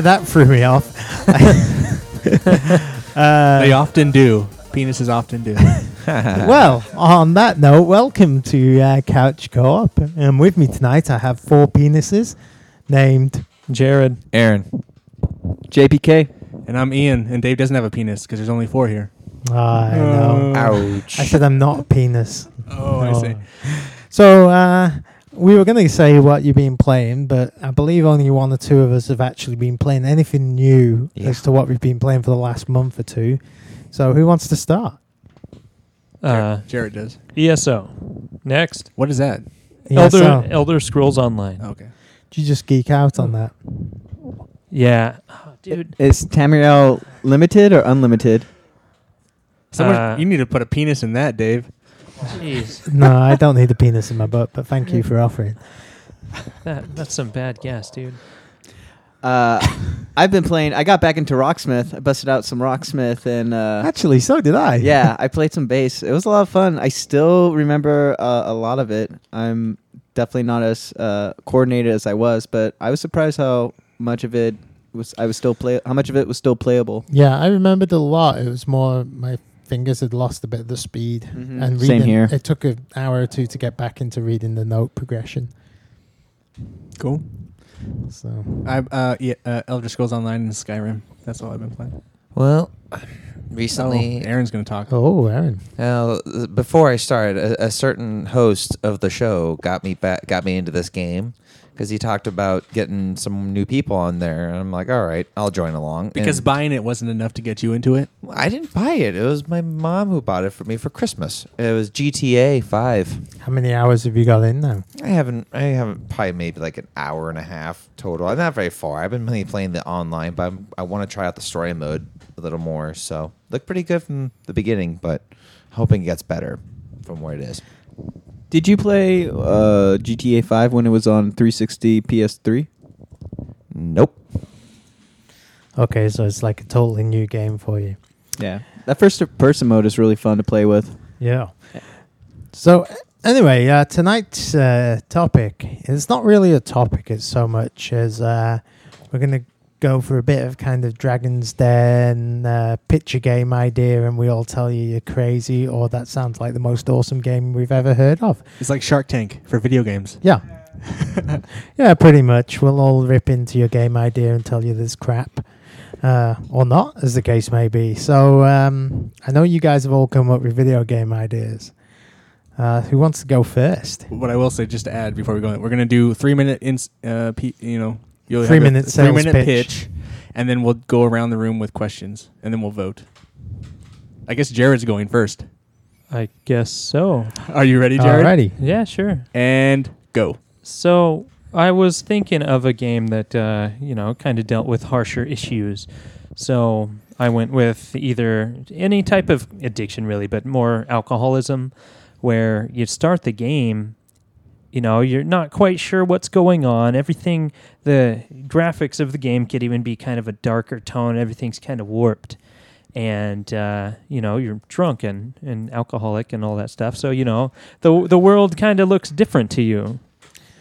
Wow, that that threw me off. uh, they often do. Penises often do. well, on that note, welcome to uh, Couch Co-op. And with me tonight, I have four penises named. Jared. Aaron. JPK. and I'm Ian, and Dave doesn't have a penis because there's only four here. I know. Ouch. I said I'm not a penis. Oh, I see. So uh, we were going to say what you've been playing, but I believe only one or two of us have actually been playing anything new Yeah. as to what we've been playing for the last month or two. So who wants to start? Uh, Jared does. ESO. Next. What is that? Yeah, Elder Elder Scrolls Online. Okay. Did you just geek out on that? Yeah. Oh, dude. Is Tamriel limited or unlimited? Someone, Uh, you need to put a penis in that, Dave. Jeez. no, I don't need a penis in my butt, but thank you for offering. That, that's some bad gas, dude. Uh, I've been playing. I got back into Rocksmith. I busted out some Rocksmith and uh, Actually, so did I. yeah, I played some bass. It was a lot of fun. I still remember uh, a lot of it. I'm definitely not as uh, coordinated as I was, but I was surprised how much of it was. I was still play. How much of it was still playable. Yeah, I remembered a lot. It was more my fingers had lost a bit of the speed, Mhm. and Same here. It took an hour or two to get back into reading the note progression. Cool. So I uh, yeah, uh, Elder Scrolls Online and Skyrim. That's all I've been playing. Well, Oh, recently, Aaron's gonna talk. oh, Aaron, Now, before I started, a, a certain host of the show got me back, got me into this game because he talked about getting some new people on there, and I'm like, all right, I'll join along. Because And buying it wasn't enough to get you into it. I didn't buy it; it was my mom who bought it for me for Christmas. It was GTA Five. how many hours have you got in now? I haven't, I haven't probably maybe like an hour and a half total. I'm not very far. I've been mainly playing the online, but I'm, I want to try out the story mode a little more. So looked pretty good from the beginning, but hoping it gets better from where it is. Did you play uh, GTA 5 when it was on 360 PS3? Nope. Okay, so it's like a totally new game for you. Yeah. That first person mode is really fun to play with. Yeah. So anyway, uh, tonight's uh, topic is not really a topic. It's so much as uh, we're gonna go for a bit of kind of Dragon's Den uh, picture game idea, and we all tell you you're crazy, or that sounds like the most awesome game we've ever heard of. It's like Shark Tank for video games. Yeah. yeah, pretty much. We'll all rip into your game idea and tell you there's crap. Uh, or not, as the case may be. So, um, I know you guys have all come up with video game ideas. Uh, who wants to go first? What I will say, just to add before we go, in, we're gonna do three minute, ins, uh, pe- you know, you'll Three have a minute three sales minute pitch. and then we'll go around the room with questions, and then we'll vote. I guess Jared's going first. I guess so. Are you ready, Jared? Alrighty. Yeah, sure. And go. So I was thinking of a game that uh, you know kind of dealt with harsher issues. So I went with either any type of addiction, really, but more alcoholism, where you start the game. You know, you're not quite sure what's going on. Everything, the graphics of the game could even be kind of a darker tone. Everything's kind of warped. And uh, you know you're drunk and, and alcoholic and all that stuff. So you know the the world kind of looks different to you.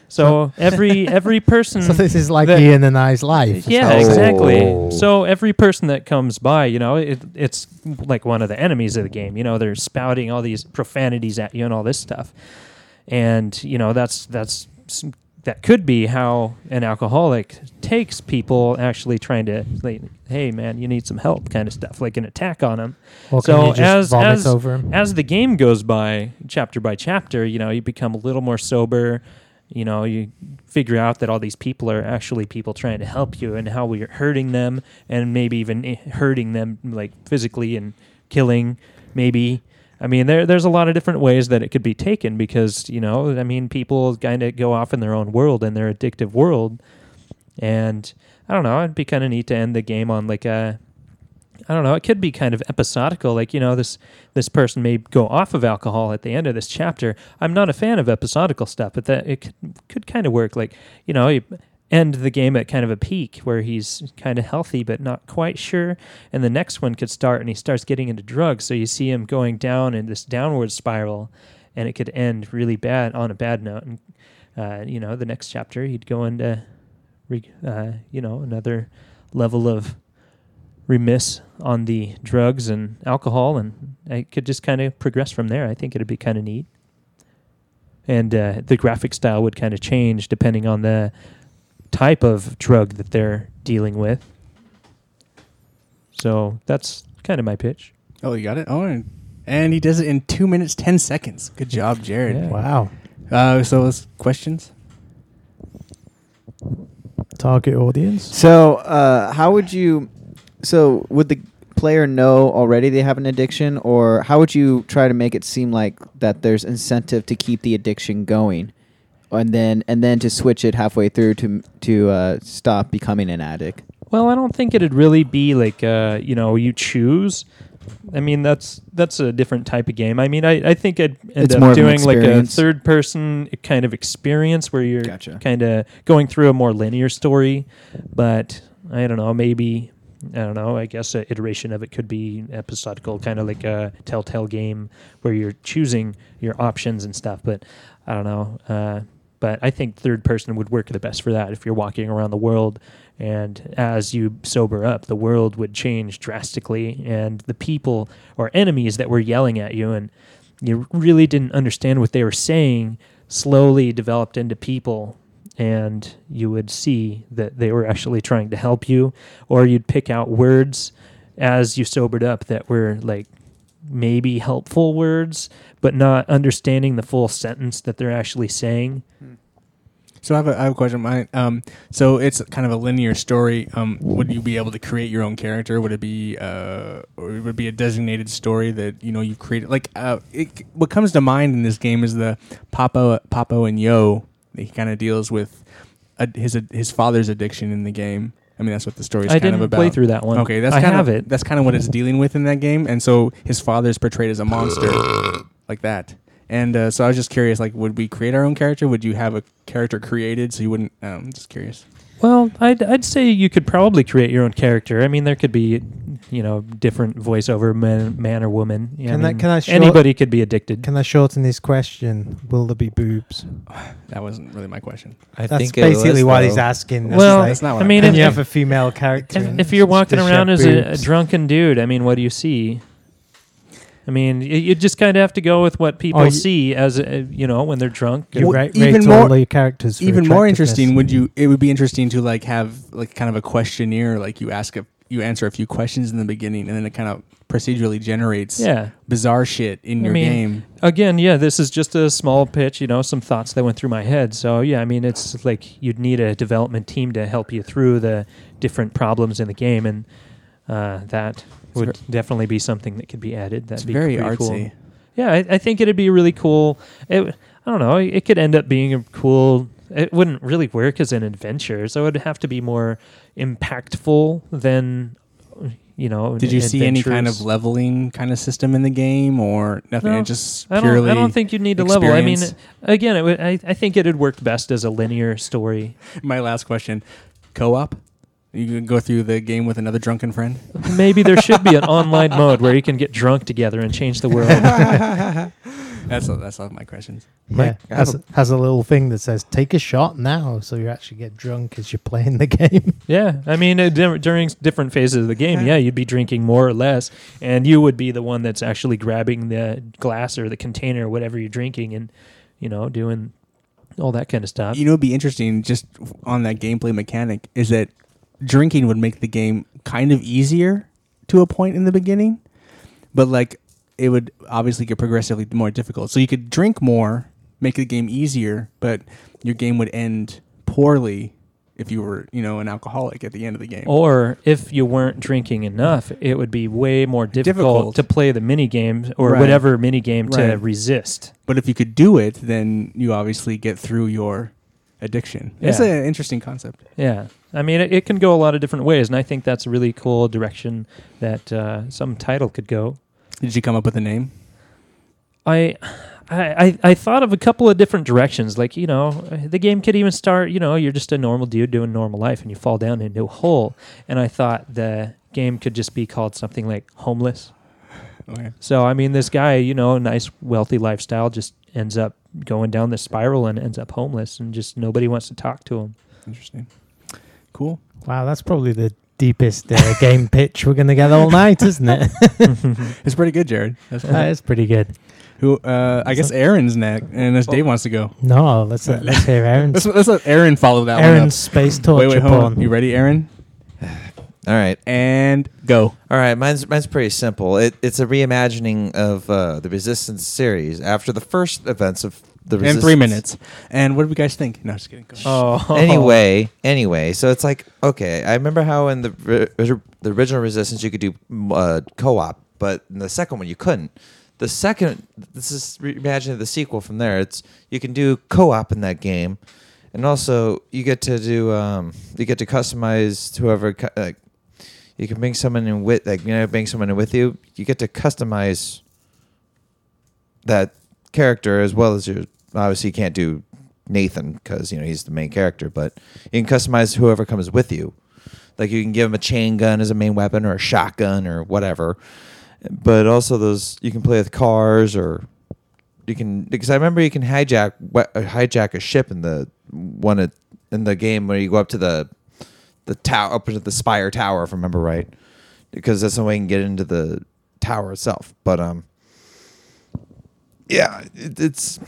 So every every person. So this is like that- Ian and I's life. yeah, Oh. exactly. So every person that comes by, you know, it, it's like one of the enemies of the game. You know, they're spouting all these profanities at you and all this stuff, and you know that's that's that could be how an alcoholic takes people actually trying to like, hey man, you need some help, kind of stuff, like an attack on them. Can So as- as-? As the game goes by, chapter by chapter, you know, you become a little more sober. You know, you figure out that all these people are actually people trying to help you, and how we're hurting them, and maybe even eh, hurting them like physically and killing, maybe. I mean, there there's a lot of different ways that it could be taken because you know, I mean, people kind of go off in their own world in their addictive world, and I don't know, it'd be kind of neat to end the game on like a I don't know. It could be kind of episodical. Like you know, this this person may go off of alcohol at the end of this chapter. I'm not a fan of episodical stuff, but that it could, could kind of work. Like you know, end the game at kind of a peak where he's kind of healthy but not quite sure, and the next one could start and he starts getting into drugs. So you see him going down in this downward spiral, and it could end really bad on a bad note. And uh, you know, the next chapter he'd go into uh, you know, another level of remiss on the drugs and alcohol, and I could just kind of progress from there. I think it'd be kind of neat. And uh, the graphic style would kind of change depending on the type of drug that they're dealing with. So that's kind of my pitch. Oh, you got it. Oh, and, and he does it in two minutes ten seconds. Good job, Jared. Yeah. Wow. Uh, so let's questions. Target audience. So, uh, how would you? So, would the player know already they have an addiction, or how would you try to make it seem like that there's incentive to keep the addiction going, and then and then to switch it halfway through to to uh, stop becoming an addict? Well, I don't think it'd really be like uh, you know you choose. I mean that's that's a different type of game. I mean I, I think I'd end It's up doing like a third person kind of experience where you're Gotcha. kind of going through a more linear story, but I don't know maybe I don't know. I guess an iteration of it could be episodical, kind of like a Telltale game where you're choosing your options and stuff. But I don't know. Uh, but I think third person would work the best for that. If you're walking around the world, and as you sober up, the world would change drastically, and the people or enemies that were yelling at you and you really didn't understand what they were saying slowly developed into people and you would see that they were actually trying to help you or you'd pick out words as you sobered up that were like maybe helpful words but not understanding the full sentence that they're actually saying So I have a, I have a question. Mine. Um, so it's kind of a linear story. Um, would you be able to create your own character? Would it be uh, or would it be a designated story that you know you've created? Like, uh, it, what comes to mind in this game is the Papo, Papo and Yo. He kind of deals with uh, his his father's addiction in the game. I mean, that's what the story is i kind of about. play through that one Okay, that's i kind have of it That's kind of what it's dealing with in that game, and so his father is portrayed as a monster, like that. And uh, so I was just curious, like, would we create our own character? Would you have a character created so you wouldn't? Um, just curious. Well, I'd I'd say you could probably create your own character. I mean, there could be, you know, different voiceover man, man or woman. Yeah, Can I- mean, can I short- anybody could be addicted. Can I shorten this question? Will there be boobs? That wasn't really my question. I That's think basically was, what though. he's asking. well, It's That's not I what I mean, Can if, you have a female character. If, if you're walking around as a, a drunken dude, I mean, what do you see? I mean, you, you just kind of have to go with what people Oh, see as a, you know when they're drunk. You Well, rate, even more- all your characters. Even more interesting, would you? It would be interesting to like have like kind of a questionnaire, like you ask a you answer a few questions in the beginning, and then it kind of procedurally generates Yeah. bizarre shit in I your mean, game. Again, yeah, this is just a small pitch, you know, some thoughts that went through my head. So, yeah, I mean, it's like you'd need a development team to help you through the different problems in the game, and uh, that would definitely be something that could be added. That'd be very pretty cool. artsy. Yeah, I, I think it'd be really cool. It, I don't know. It could end up being a cool. It wouldn't really work as an adventure, so it would have to be more impactful than, you know. Did you see any kind of leveling kind of system in the game, or nothing? No, It just I purely. don't. I don't think you need to level. I mean, again, it would, I, I think it would work best as a linear story. My last question: co-op. You can go through the game with another drunken friend. Maybe there should be an online mode where you can get drunk together and change the world. That's that's all my questions. Yeah, Mike, I have has, has a little thing that says "Take a shot now," so you actually get drunk as you're playing the game. yeah, I mean, uh, dur- during different phases of the game, yeah, you'd be drinking more or less, and you would be the one that's actually grabbing the glass or the container, or whatever you're drinking, and you know, doing all that kind of stuff. You know, it'd be interesting just on that gameplay mechanic is that drinking would make the game kind of easier to a point in the beginning, but like it would obviously get progressively more difficult. So you could drink more, make the game easier, but your game would end poorly if you were, you know, an alcoholic at the end of the game. Or if you weren't drinking enough, it would be way more difficult, Difficult. to play the mini game or Right. whatever mini game to resist. But if you could do it, then you obviously get through your addiction. It's an interesting concept. Yeah. I mean, it, it can go a lot of different ways, and I think that's a really cool direction that uh, some title could go. Did you come up with a name? I, I, I- I thought of a couple of different directions. Like, you know, the game could even start, you know, you're just a normal dude doing normal life and you fall down into a hole. And I thought the game could just be called something like Homeless. Okay. So, I mean, this guy, you know, nice, wealthy lifestyle just ends up going down this spiral and ends up homeless and just nobody wants to talk to him. Interesting. Cool. Wow, that's probably the deepest uh, game pitch we're gonna get all night, isn't it? It's pretty good, Jared. That's cool. that is pretty good. Who? Uh, I guess Aaron's next, unless Dave wants to go. No, let's let, let's hear Aaron. Let's, let's let Aaron follow that Aaron's one space up. torture Wait, wait, hold on. porn. You ready, Aaron? All right. And go. All right, mine's mine's pretty simple. It, it's a reimagining of uh, the Resistance series after the first events of the In Resistance. three minutes. And what do you guys think? No, just kidding. Go. Oh, Anyway, anyway, so it's like okay. I remember how in the ri- the original Resistance you could do uh, co-op, but in the second one you couldn't. The second, this is reimagining the sequel from there. It's you can do co-op in that game, and also you get to do um, you get to customize whoever cu- like you can bring someone in with like you know bring someone in with you. You get to customize that character as well as your obviously you can't do Nathan because you know he's the main character, but you can customize whoever comes with you. Like you can give him a chain gun as a main weapon or a shotgun or whatever. But also those you can play with cars or you can because I remember you can hijack uh, hijack a ship in the one in the game where you go up to the the tower up to the spire tower if I remember right because that's the way you can get into the tower itself. But um yeah, it, it's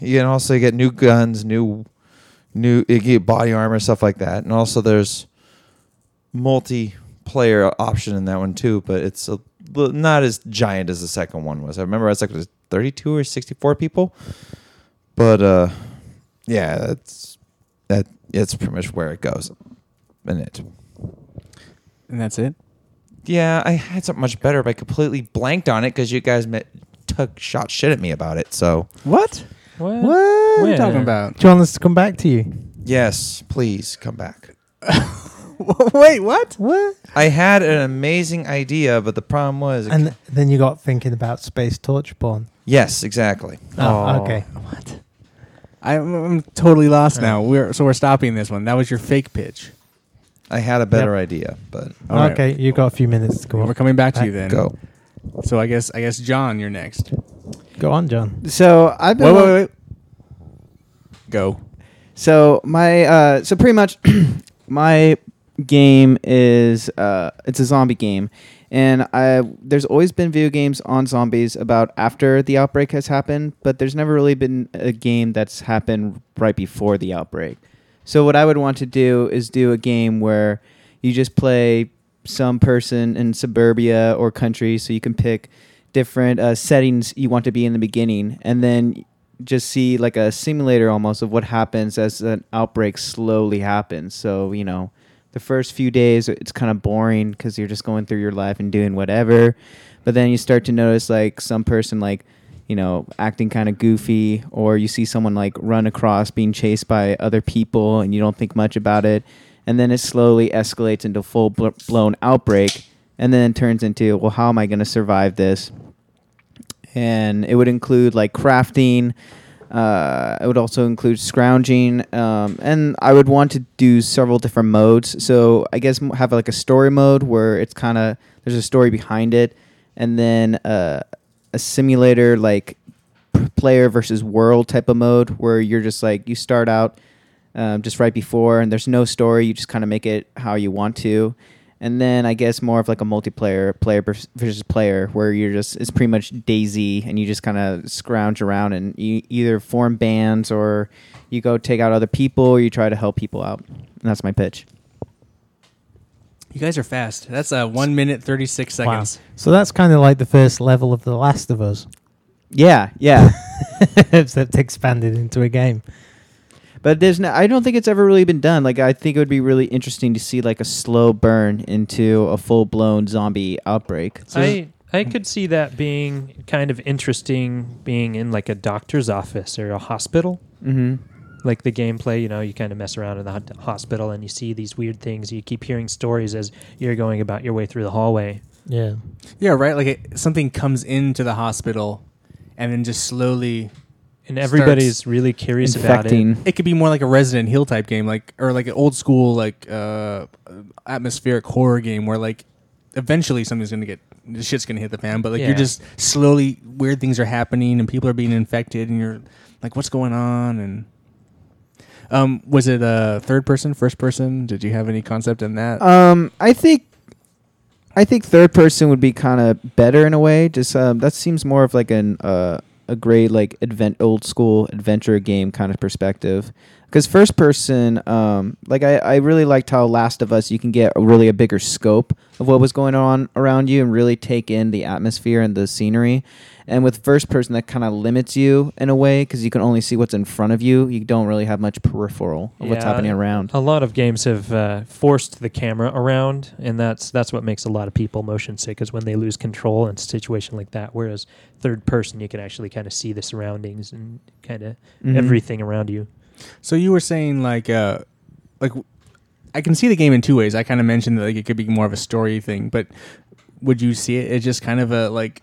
you can also get new guns, new new you get body armor stuff like that, and also there's multiplayer option in that one too, but it's a, not as giant as the second one was. I remember I was like was 32 or 64 people, but uh, yeah, that's that. It's pretty much where it goes in it. And that's it. Yeah, I had something much better, but I completely blanked on it because you guys met, took shot shit at me about it. So What? what? What are you Where? talking about? Do you want us to come back to you? yes, please come back. Wait, what? What? I had an amazing idea, but the problem was, it- And then you got thinking about space torture porn. yes, exactly. Oh, Oh. okay. What? I'm, I'm totally lost now. We're so we're stopping this one. That was your fake pitch. I had a better idea, but All right. okay, you got a few minutes to go. We're On. coming back to you then. go. So I guess I guess John, you're next. Go on, John. So I've been Wait, wait, wait. Go. So my uh, so pretty much my game is uh, it's a zombie game, and I there's always been video games on zombies about after the outbreak has happened, but there's never really been a game that's happened right before the outbreak. So what I would want to do is do a game where you just play some person in suburbia or country, so you can pick different uh, settings you want to be in the beginning, and then just see like a simulator almost of what happens as an outbreak slowly happens. So you know, the first few days it's kind of boring because you're just going through your life and doing whatever, but then you start to notice like some person like you know acting kind of goofy, or you see someone like run across being chased by other people and you don't think much about it, and then it slowly escalates into full bl- blown outbreak, and then turns into well, how am I going to survive this? and it would include like crafting. Uh, it would also include scrounging, um, and I would want to do several different modes. So I guess have like a story mode where it's kind of there's a story behind it, and then uh, a simulator like player versus world type of mode where you're just like you start out um, just right before, and there's no story. You just kind of make it how you want to. And then I guess more of like a multiplayer player versus player where you're just it's pretty much DayZ and you just kind of scrounge around and you either form bands or you go take out other people or you try to help people out. And that's my pitch. You guys are fast. That's uh, one minute thirty six seconds. Wow. So that's kind of like the first level of The Last of Us, Yeah, yeah. except expanded into a game. But there's no, I don't think it's ever really been done. Like I think it would be really interesting to see like a slow burn into a full blown zombie outbreak. I I could see that being kind of interesting, being in like a doctor's office or a hospital. Mm-hmm. Like the gameplay, you know, you kind of mess around in the hot- hospital and you see these weird things. You keep hearing stories as you're going about your way through the hallway. Yeah. Yeah, right. Like it, something comes into the hospital, and then just slowly. And everybody's really curious about it. Infecting. It could be more like a Resident Hill type game, like or like an old school like uh, atmospheric horror game where like eventually something's gonna get the shit's gonna hit the fan, but like Yeah. you're just slowly weird things are happening and people are being infected, and you're like, what's going on? And Um, was it a third person, first person? Did you have any concept in that? Um, I think, I think third person would be kind of better in a way. Just um, that seems more of like an uh, a great like advent old school adventure game kind of perspective. Because first person, um, like I, I really liked how Last of Us, you can get really a bigger scope of what was going on around you and really take in the atmosphere and the scenery. And with first person, that kind of limits you in a way because you can only see what's in front of you. You don't really have much peripheral of what's happening around. A lot of games have uh, forced the camera around, and that's that's what makes a lot of people motion sick. Is when they lose control in a situation like that. Whereas third person, you can actually kind of see the surroundings and kind of Mhm. everything around you. So you were saying like uh like w- I can see the game in two ways. I kind of mentioned that like it could be more of a story thing, but would you see it as just kind of a like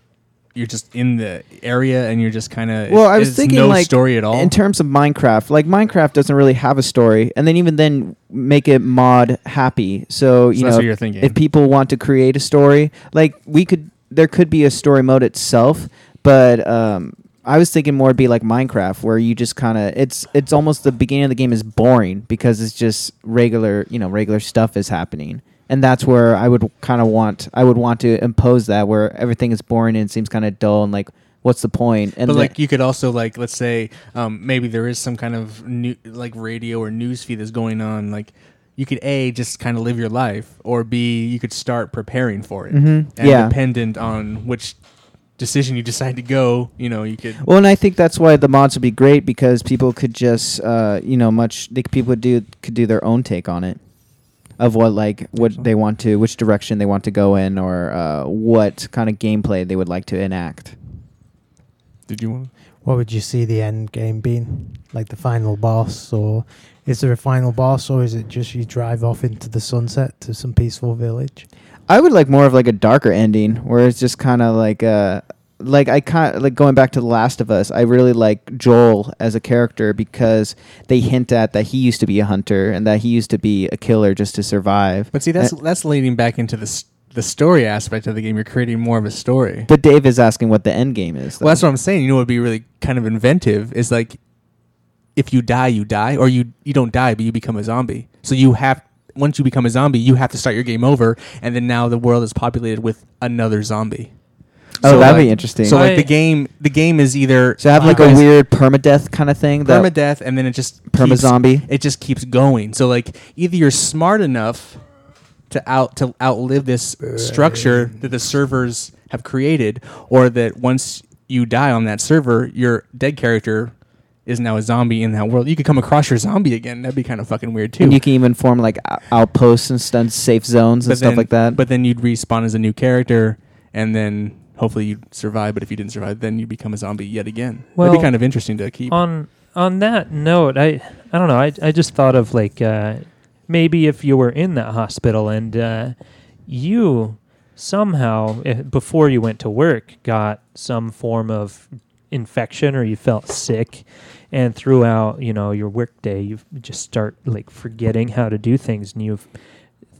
you're just in the area and you're just kind of Well, I was thinking no like story at all. in terms of Minecraft. Like Minecraft doesn't really have a story, and then even then make it mod happy. So you So know, what you're thinking. if people want to create a story, like we could, there could be a story mode itself, but um, I was thinking more it'd be like Minecraft, where you just kind of it's it's almost the beginning of the game is boring because it's just regular you know regular stuff is happening. And that's where I would kind of want I would want to impose that where everything is boring and seems kind of dull and like what's the point? And but the- like you could also like let's say um, maybe there is some kind of new like radio or news feed that's going on like you could a just kind of live your life or b you could start preparing for it Mhm. and Yeah. dependent on which decision you decide to go you know you could Well, and I think that's why the mods would be great because people could just, uh, you know, much they, people would do could do their own take on it, of what like what so. they want to, which direction they want to go in, or uh, what kind of gameplay they would like to enact. did you want What would you see the end game being? Like the final boss, or is there a final boss, or is it just you drive off into the sunset to some peaceful village? I would like more of like a darker ending where it's just kind of like uh like I kind like going back to The Last of Us. I really like Joel as a character because they hint at that he used to be a hunter and that he used to be a killer just to survive. but see that's Uh, that's leading back into the s- the story aspect of the game you're creating more of a story But Dave is asking what the end game is. well that's what i'm saying you know what would be really kind of inventive is like if you die you die or you you don't die but you become a zombie so you have once you become a zombie you have to start your game over and then now the world is populated with another zombie Oh, So, that'd like- be interesting. so like I- the game the game is either So have like a weird permadeath kind of thing. That permadeath and then it just perma zombie. it just keeps going so like either you're smart enough to out to outlive this structure that the servers have created or that once you die on that server your dead character is now a zombie in that world you could come across your zombie again that'd be kind of fucking weird too And you can even form like outposts and stuff, safe zones and But stuff then- like that. but then you'd respawn as a new character and then hopefully you'd survive but if you didn't survive then you become a zombie yet again that'd be kind of interesting to keep on on that note, I I don't know. I I just thought of like uh, maybe if you were in that hospital and uh, you somehow eh, before you went to work got some form of infection or you felt sick and throughout you know your workday, you just start like forgetting how to do things and you've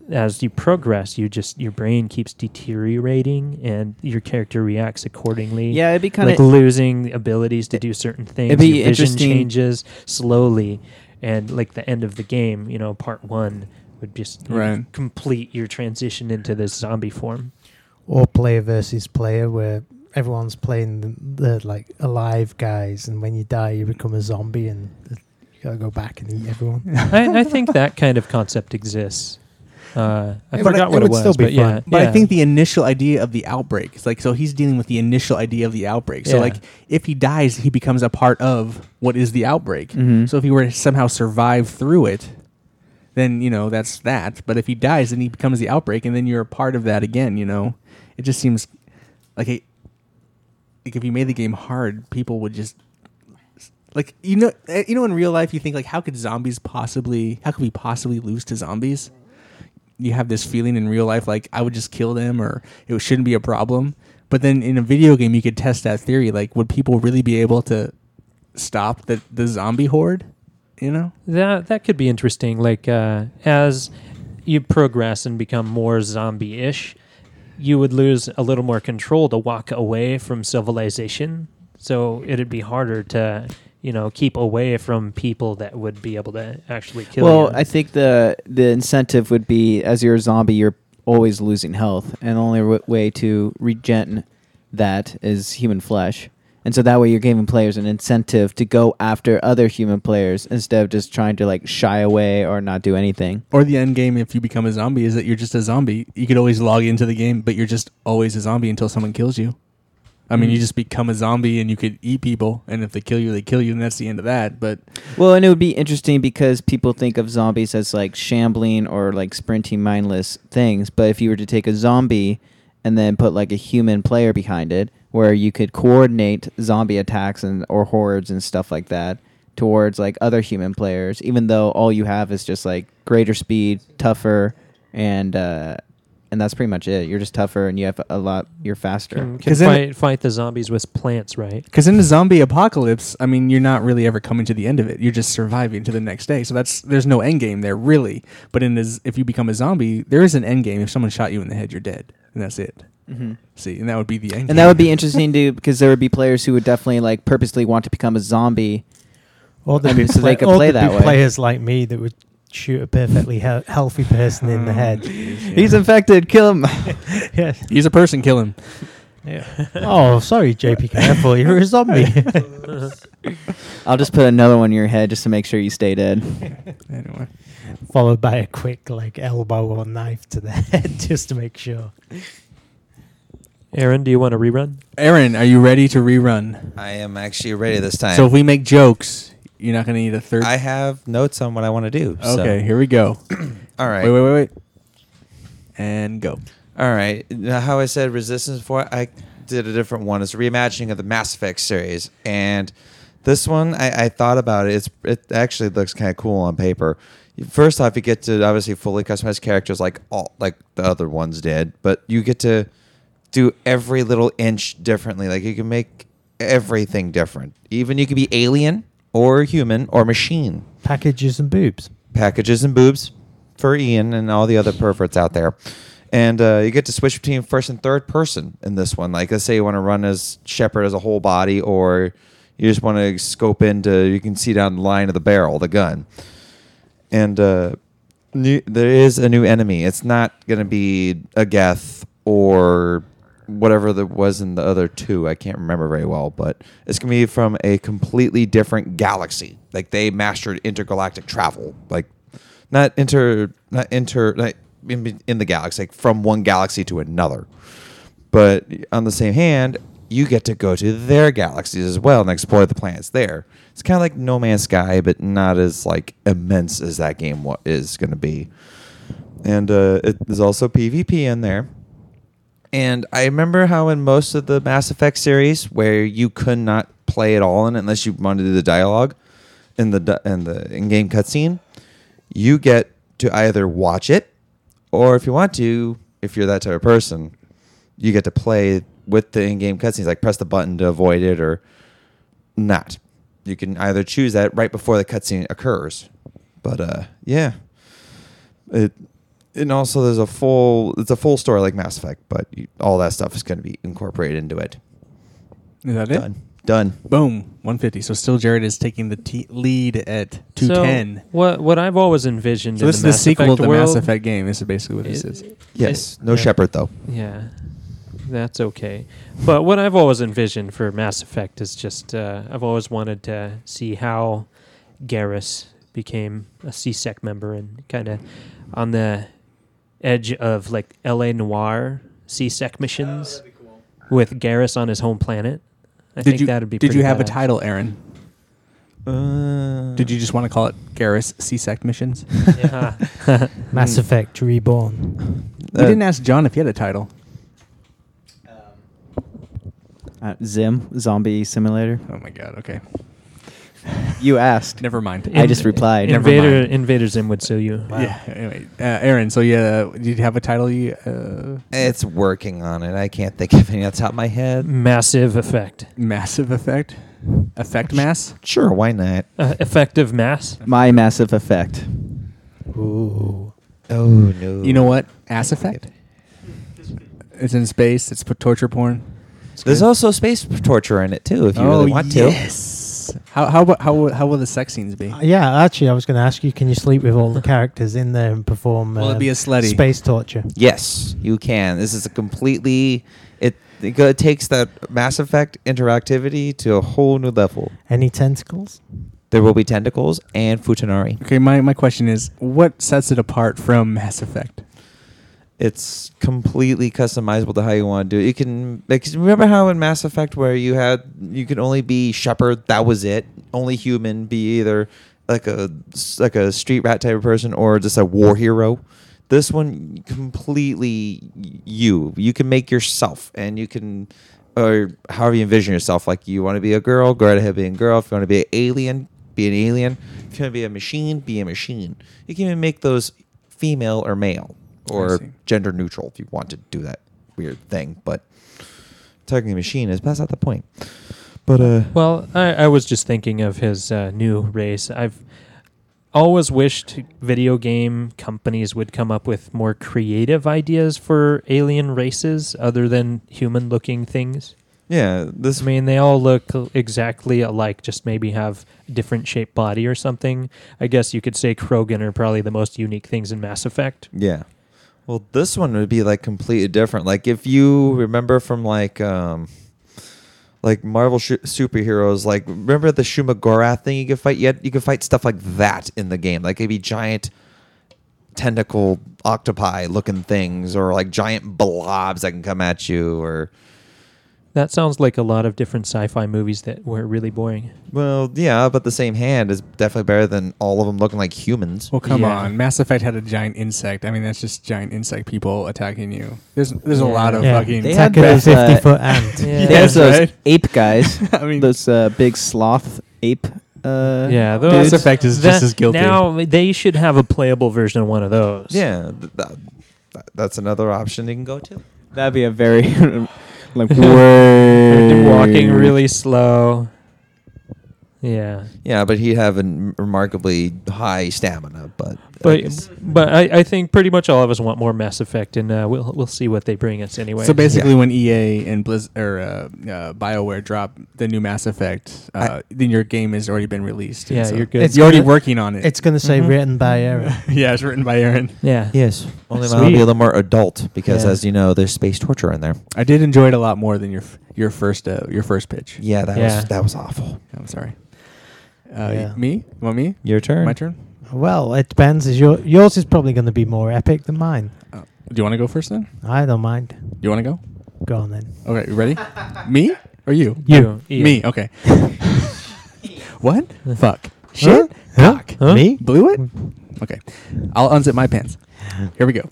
as you progress you just your brain keeps deteriorating and your character reacts accordingly yeah, it'd be kind like of losing abilities to do certain things. It'd be Your vision changes slowly, and like the end of the game, you know, part one would just Right. complete your transition into this zombie form. Or player versus player, where everyone's playing the, the like alive guys, and when you die, you become a zombie, and you gotta go back and eat everyone. I, I think that kind of concept exists. Uh, I Yeah, forgot it what it, would was, still be but yeah. But yeah. I think the initial idea of the outbreak is like so he's dealing with the initial idea of the outbreak. So Yeah. like if he dies, he becomes a part of what is the outbreak. Mhm. So if he were to somehow survive through it, then you know that's that. But if he dies, then he becomes the outbreak, and then you're a part of that again. You know, it just seems like a like if you made the game hard, people would just like you know eh, you know in real life you think like how could zombies possibly how could we possibly lose to zombies? You have this feeling in real life like I would just kill them or it shouldn't be a problem. But then in a video game you could test that theory like would people really be able to stop the the zombie horde? You know? That that could be interesting. Like uh, as you progress and become more zombie-ish, you would lose a little more control to walk away from civilization. So it'd be harder to you know, keep away from people that would be able to actually kill well, you. I think the the incentive would be as you're a zombie, you're always losing health, and the only w- way to regen that is human flesh. And so that way, you're giving players an incentive to go after other human players instead of just trying to like shy away or not do anything. Or the end game, if you become a zombie, is that you're just a zombie. You could always log into the game, but you're just always a zombie until someone kills you. I mean, you Mm. just become a zombie and you could eat people, and if they kill you, they kill you, and that's the end of that. But Well, and it would be interesting because people think of zombies as like shambling or like sprinting, mindless things. But if you were to take a zombie and then put like a human player behind it, where you could coordinate zombie attacks and or hordes and stuff like that towards like other human players, even though all you have is just like greater speed, tougher, and uh, and that's pretty much it. You're just tougher and you have a lot. You're faster. can, can 'Cause then- fight, fight the zombies with plants, right? because in the zombie apocalypse, I mean, you're not really ever coming to the end of it. You're just surviving to the next day. So that's there's no end game there really. But in this, if you become a zombie, there is an end game. If someone shot you in the head, you're dead, and that's it. Mm-hmm. See, and that would be the end. And game. that would be interesting too, because there would be players who would definitely like purposely want to become a zombie. Or there'd I mean, be, so they could or play there'd that be way. players like me that would shoot a perfectly he- healthy person in the head. He's infected. Kill him. yes. He's a person. Kill him. yeah. Oh, sorry, JP. Careful, you're a zombie. I'll just put another one in your head just to make sure you stay dead. Anyway, Followed by a quick like elbow or knife to the head just to make sure. Aaron, do you want to rerun? Aaron, are you ready to rerun? I am actually ready this time. So if we make jokes, you're not going to need a third. I have notes on what I want to do. so- okay, here we go. All right. Wait, wait, wait, wait. And go. All right. Now, how I said resistance before, I did a different one. It's a reimagining of the Mass Effect series, and this one I, I thought about it. It's it actually looks kind of cool on paper. First off, you get to obviously fully customize characters like all like the other ones did, but you get to do every little inch differently. Like you can make everything different. Even you can be alien or human or machine Packages and boobs. packages and boobs for Ian and all the other perverts out there. And uh, you get to switch between first and third person in this one. Like, let's say you want to run as Shepard as a whole body, or you just want to scope into, you can see down the line of the barrel, the gun. And uh, new, there is a new enemy. It's not going to be a Geth or whatever there was in the other two. I can't remember very well, but it's to be from a completely different galaxy. Like they mastered intergalactic travel. Like not inter, not inter, like in, in the galaxy, like from one galaxy to another. But on the same hand, you get to go to their galaxies as well and explore the planets there. It's kind of like No Man's Sky, but not as like immense as that game is going to be. And uh, it, there's also PvP in there. And I remember how in most of the Mass Effect series, where you could not play at all in it unless you wanted to do the dialogue in the in the in-game cutscene, you get to either watch it, or if you want to, if you're that type of person, you get to play with the in-game cutscenes. Like press the button to avoid it, or not. You can either choose that right before the cutscene occurs. But uh, yeah, it and also there's a full it's a full story like Mass Effect, but you, all that stuff is going to be incorporated into it. Is that it? Done. Done. Boom. 150. So still Jared is taking the t- lead at 210. So what what I've always envisioned So, in this is the the Mass sequel Effect to the world, Mass Effect game. This is basically what this is- is. Yes. No Yeah. Shepard though. Yeah, that's okay. But what I've always envisioned for Mass Effect is just uh, I've always wanted to see how Garrus became a C-Sec member and kind of on the edge of like LA Noir C-Sec missions with Garrus on his home planet. I Did think you that'd be. Did you pretty have a title, Aaron? Uh, Did you just want to call it Garrus CSEC missions? Yeah. Mass Effect Reborn. we didn't ask John if he had a title. Uh, Zim, Zombie Simulator. Oh my god. Okay. You asked. Never mind. I just replied. Never Invader mind. Invader Zim would sue you. Yeah. Anyway, uh, Aaron. So yeah, did you have a title? You uh, It's working on it. I can't think of any on the top of my head. Massive effect. massive effect, effect mass. Sure, why not? Uh, effective mass. My Massive Effect. Ooh. Oh no. You know what? Ass effect. It's in space. It's p- torture porn. It's There's also space torture in it too, if you really want to. Oh, yes. How how about how will- how will the sex scenes be? Uh, yeah, actually, I was going to ask you: Can you sleep with all the characters in there and perform? Will it um, be a slutty? space torture? Yes, you can. This is a completely it. It go- takes that Mass Effect interactivity to a whole new level. Any tentacles? There will be tentacles and futanari. Okay, my, my question is, what sets it apart from Mass Effect? It's completely customizable to how you want to do it. You can like remember how in Mass Effect where you had you could only be Shepard, that was it. Only human, be either like a like a street rat type of person or just a war hero. This one completely you. You can make yourself and you can or however you envision yourself. Like you want to be a girl, go ahead being a girl. If you want to be an alien, be an alien. If you want to be a machine, be a machine. You can even make those female or male or gender neutral if you want to do that weird thing. But technically, machine is that's not the point. But uh, Well, I, I was just thinking of his uh, new race. I've always wished video game companies would come up with more creative ideas for alien races other than human looking things. yeah, this I mean, they all look exactly alike, just maybe have a different shaped body or something. I guess you could say Krogan are probably the most unique things in Mass Effect. Yeah. Well, this one would be like completely different. Like if you remember from like um like Marvel sh- superheroes, like remember the Shuma-Gorath thing you could fight yet you could fight stuff like that in the game. Like maybe giant tentacle octopi looking things or like giant blobs that can come at you or That sounds like a lot of different sci fi movies that were really boring. well, yeah, but the same hand is definitely better than all of them looking like humans. Well, come Yeah. on. Mass Effect had a giant insect. I mean, that's just giant insect people attacking you. There's there's a Yeah. lot of Yeah. fucking. They had Attack of the those, uh, 50 foot ant. Yeah. There's those right. ape guys. I mean, those uh, big sloth ape. Uh, yeah, Mass those, Effect is just as guilty. Now they should have a playable version of one of those. Yeah, th- that, that, that's another option you can go to. That'd be a very like way walking really slow. Yeah, Yeah, but he'd have a n- remarkably high stamina. But I but guess- but I, I think pretty much all of us want more Mass Effect, and uh, we'll we'll see what they bring us anyway. So basically, Yeah. when EA and Blizz or uh, uh, Bioware drop the new Mass Effect, uh, then your game has already been released. Yeah, So you're good. It's you're already gonna- working on it. It's going to say Mhm. written by Aaron. yeah, it's written by Aaron. yeah, yes, only mine will be Sweet. a little more adult because, Yeah. as you know, there's space torture in there. I did enjoy it a lot more than your your first uh, your first pitch. Yeah, that Yeah. was that was awful. I'm sorry. Uh, Yeah. Me? You want me? Your turn. My turn. Well, it depends. Is your yours is probably going to be more epic than mine. Uh, do you want to go first then? I don't mind. Do you want to go? Go on then. Okay, you ready? me or you? you, Ian. Me. Okay. what? Fuck. Shit. Huh? Cock. Huh? Me? Blew it? Okay. I'll unzip my pants. Here we go.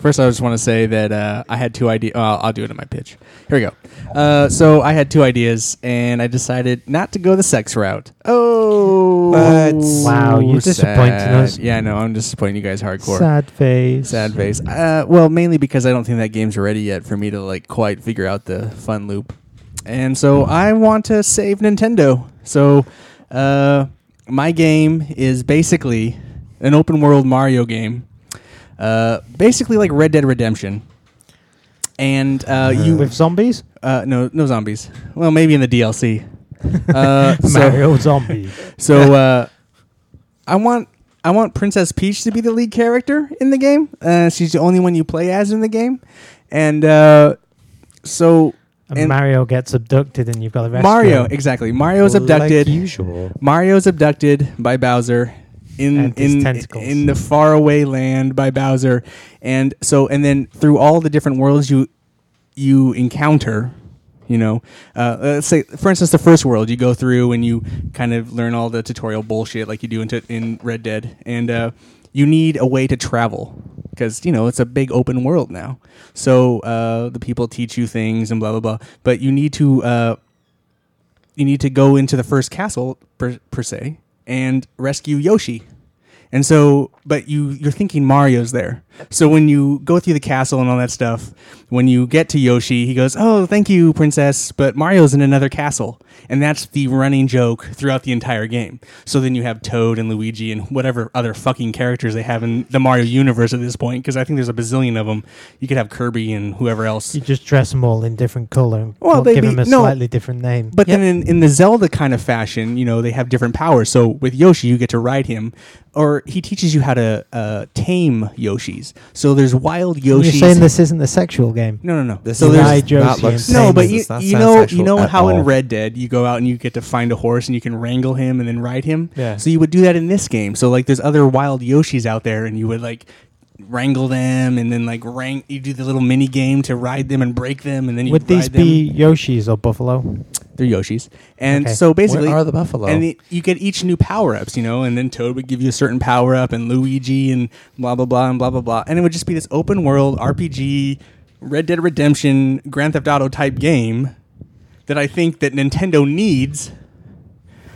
First, I just want to say that uh, I had two ideas. Uh, I'll do it in my pitch. Here we go. Uh, so I had two ideas, and I decided not to go the sex route. Oh, What? Wow, you're disappointing sad. us. Yeah, I know. I'm disappointing you guys hardcore. Sad face. Sad face. Uh, well, mainly because I don't think that game's ready yet for me to like quite figure out the fun loop, and so I want to save Nintendo. So, uh, my game is basically an open world Mario game, uh, basically like Red Dead Redemption. And uh, you, With zombies? uh, no, no zombies. Well, maybe in the DLC. Uh, so- Mario zombie. so uh, I want I want Princess Peach to be the lead character in the game. Uh, she's the only one you play as in the game, and uh, so And, And- Mario gets abducted and you've got to rescue Mario exactly. Mario's abducted. Like usual. Mario's abducted by Bowser in in tentacles. in the faraway land by Bowser, and so and then through all the different worlds you you encounter. You know, uh, let's say, for instance, the first world you go through and you kind of learn all the tutorial bullshit like you do in, t- in Red Dead, and uh, you need a way to travel because you know it's a big open world now. So uh, the people teach you things and blah blah blah, but you need to uh, you need to go into the first castle per, per se and rescue Yoshi. And so, but you you're thinking Mario's there. So when you go through the castle and all that stuff, when you get to Yoshi, he goes, "Oh, thank you, princess," but Mario's in another castle, and that's the running joke throughout the entire game. So then you have Toad and Luigi and whatever other fucking characters they have in the Mario universe at this point, because I think there's a bazillion of them. You could have Kirby and whoever else. You just dress them all in different color and Well, they give be- them a no. slightly different name. But Yep. then in, in the Zelda kind of fashion, you know, they have different powers. So with Yoshi, you get to ride him, or he teaches you how to uh, tame Yoshis. So there's wild you're saying this isn't a sexual game. No, no, no. This so You there's ride not Yoshi look and no, tame but him. you, Does not you know you know at how in all. Red Dead you go out and you get to find a horse and you can wrangle him and then ride him. Yeah. So you would do that in this game. So like there's other wild Yoshis out there and you would like wrangle them and then like rank you do the little mini game to ride them and break them and then you Would these ride them. be Yoshis or Buffalo? they're Yoshis. And Okay. so basically Where are the buffalo? and the, you get each new power ups, you know, and then Toad would give you a certain power up, and Luigi, and blah blah blah, and blah blah blah, and it would just be this open world RPG, Red Dead Redemption, Grand Theft Auto type game that I think that Nintendo needs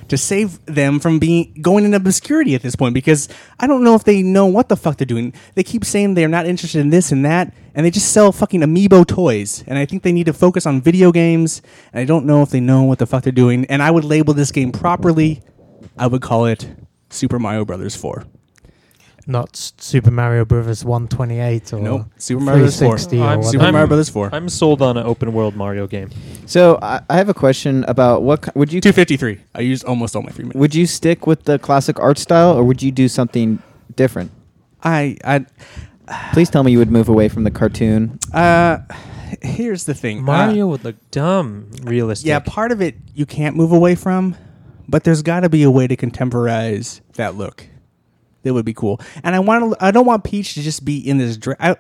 to save them from being going into obscurity at this point because I don't know if they know what the fuck they're doing. They keep saying they're not interested in this and that, and they just sell fucking amiibo toys. And I think they need to focus on video games. And I don't know if they know what the fuck they're doing. And I would label this game properly. I would call it Super Mario Brothers 4. Not Super Mario Brothers 128 or Nope, Super Mario Brothers 4. I'm. Super I'm- Mario Brothers 4. I'm sold on an open world Mario game. So I, I have a question about what ki- would you 253. I used almost all my free minutes. would you stick with the classic art style or would you do something different? I, I, Please tell me you would move away from the cartoon. uh, here's the thing. Uh, Mario would look dumb, realistic. Yeah, part of it you can't move away from, but there's got to be a way to contemporize that look. That would be cool. And I want to. I don't want Peach to just be in this. Dra- I,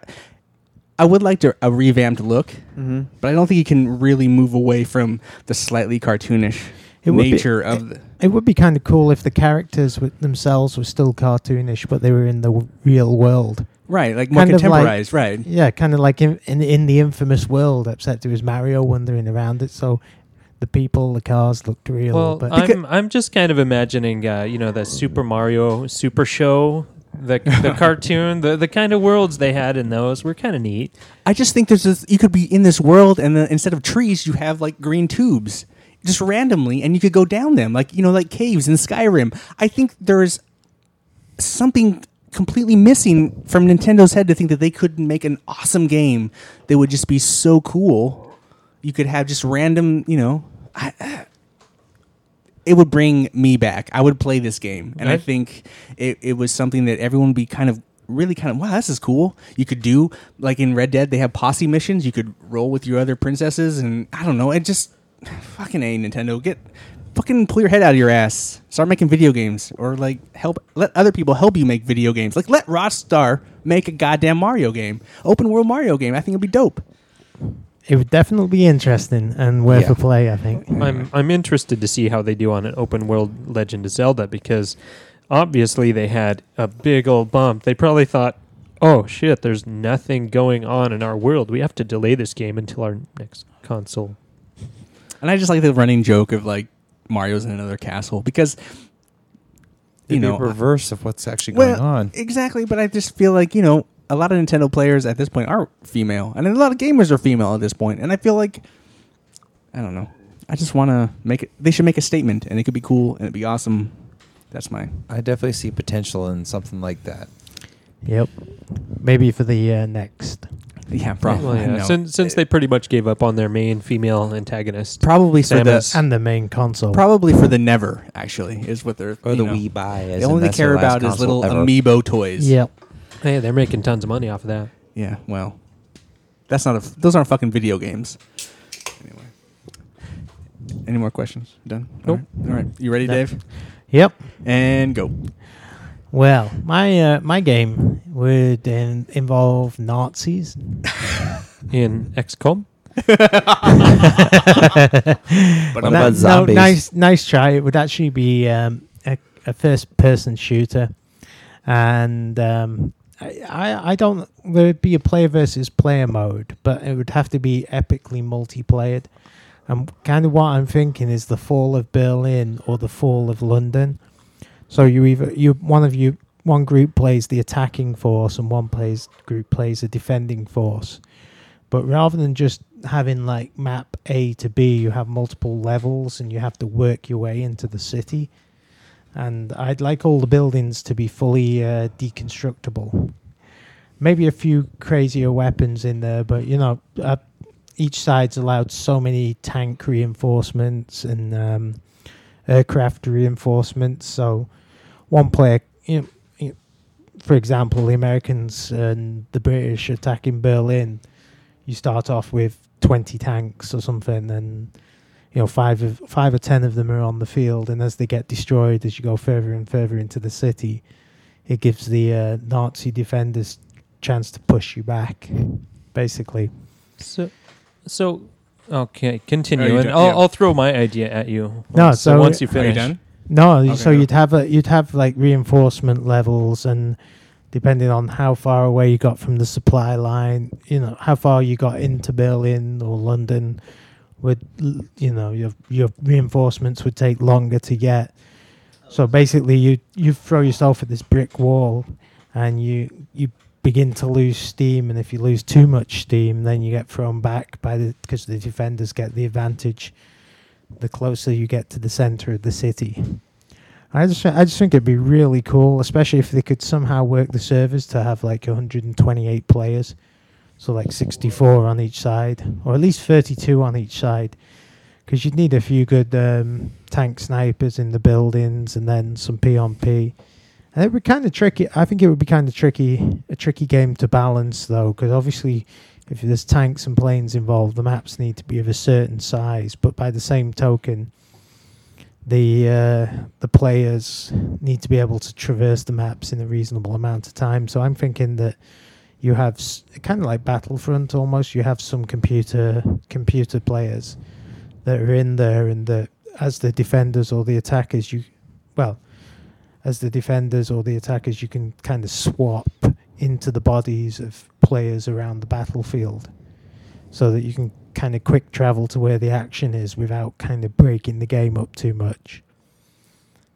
I would like to a revamped look, Mm-hmm. but I don't think you can really move away from the slightly cartoonish It would be- nature of the. It would be kind of cool if the characters with themselves were still cartoonish, but they were in the w- real world. Right, like more Kind of like- right? Yeah, kind of like in, in in the infamous world, except it was Mario wandering around it, so the people, the cars looked real. Well, but I'm I'm just kind of imagining, uh, you know, the Super Mario Super Show, the the cartoon, the the kind of worlds they had in those were kind of neat. I just think there's this, you could be in this world and then instead of trees you have like green tubes just randomly and you could go down them like you know like caves in Skyrim. I think there's something completely missing from Nintendo's head to think that they could make an awesome game that would just be so cool. You could have just random, you know, I, it would bring me back. I would play this game, and I think it, it was something that everyone would be kind of really kind of wow, this is cool. You could do like in Red Dead, they have posse missions. You could roll with your other princesses, and I don't know. It just fucking a Nintendo get fucking pull your head out of your ass. Start making video games, or like help let other people help you make video games. Like let Rockstar make a goddamn Mario game, open world Mario game. I think it'd be dope. It would definitely be interesting and worth Yeah. a play. I think. I'm I'm interested to see how they do on an open world Legend of Zelda because obviously they had a big old bump. They probably thought, "Oh shit, there's nothing going on in our world. We have to delay this game until our next console." And I just like the running joke of like Mario's in another castle because you It'd be know reverse of what's actually well, going on. Exactly, but I just feel like you know a lot of Nintendo players at this point are female, and a lot of gamers are female at this point. point, and I feel like I don't know. I just want to make it. They should make a statement, and it could be cool and it'd be awesome. That's my. I definitely see potential in something like that. Yep. Maybe for the uh, next. Yeah, probably. Well, yeah. no. Since since they pretty much gave up on their main female antagonist. probably for Samus. the And the main console. probably for the never actually is what they're Or the know, Wii buy. As They only that's care about is little ever. amiibo toys. Yep. Hey, they're making tons of money off of that. Yeah. Well, that's not a. Those aren't fucking video games. Anyway. Any more questions? Done. Nope. All right. All right. You ready, No. Dave? Yep. And go. Well, my uh, my game would in, involve Nazis. In XCOM, But What I'm about No, zombies? No, nice, nice try. It would actually be um, a, a first-person shooter, and um, I, I, don't. There'd be a player versus player mode, but it would have to be epically multiplayered. And kind of what I'm thinking is the fall of Berlin or the fall of London. So you either you one of you one group plays the attacking force and one plays group plays the defending force. But rather than just having like map A to B, you have multiple levels and you have to work your way into the city. And I'd like all the buildings to be fully uh, deconstructible. Maybe a few crazier weapons in there, but you know, uh, each side's allowed so many tank reinforcements and um, aircraft reinforcements. So one player, you know, for example, the Americans and the British attacking Berlin, you start off with 20 tanks or something, and you know five of five or ten of them are on the field, and as they get destroyed, as you go further and further into the city, it gives the uh, Nazi defenders chance to push you back, basically. So, so okay, continue, Are and done? I'll, Yeah. I'll throw my idea at you. No, once- so- once you Are you finish, done? No, Okay, so go. you'd have a you'd have like reinforcement levels, and depending on how far away you got from the supply line, you know how far you got into Berlin or London, would you know your your reinforcements would take longer to get. So basically, you you throw yourself at this brick wall, and you you begin to lose steam, and if you lose too much steam, then you get thrown back by the because the defenders get the advantage the closer you get to the center of the city. I just I just think it'd be really cool, especially if they could somehow work the servers to have like 128 players, so like 64 on each side, or at least 32 on each side, because you'd need a few good um, tank snipers in the buildings, and then some P on P. And it would be kind of tricky. I think it would be kind of tricky, a tricky game to balance though, because obviously if there's tanks and planes involved, the maps need to be of a certain size. But by the same token, the uh, the players need to be able to traverse the maps in a reasonable amount of time. So I'm thinking that you have s- kind of like Battlefront almost. You have some computer computer players that are in there, and that as the defenders or the attackers, you well, as the defenders or the attackers, you can kind of swap into the bodies of players around the battlefield so that you can kind of quick travel to where the action is without kind of breaking the game up too much.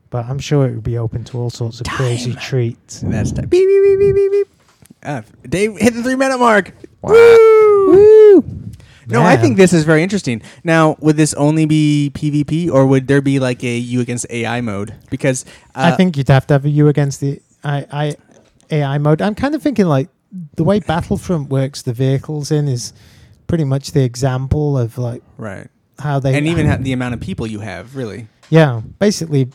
But I'm sure it would be open to all sorts of crazy treats. That's time. Beep, beep, beep, beep, beep, beep. Ah, Dave hit the three minute mark. Wow. Woo! No, I think this is very interesting. Now, would this only be PvP, or would there be like a you against AI mode? Because uh, I think you'd have to have a you against the I, I AI mode. I'm kind of thinking like the way Battlefront works the vehicles in is pretty much the example of like right, how they and even ha- the amount of people you have, really. Yeah, basically,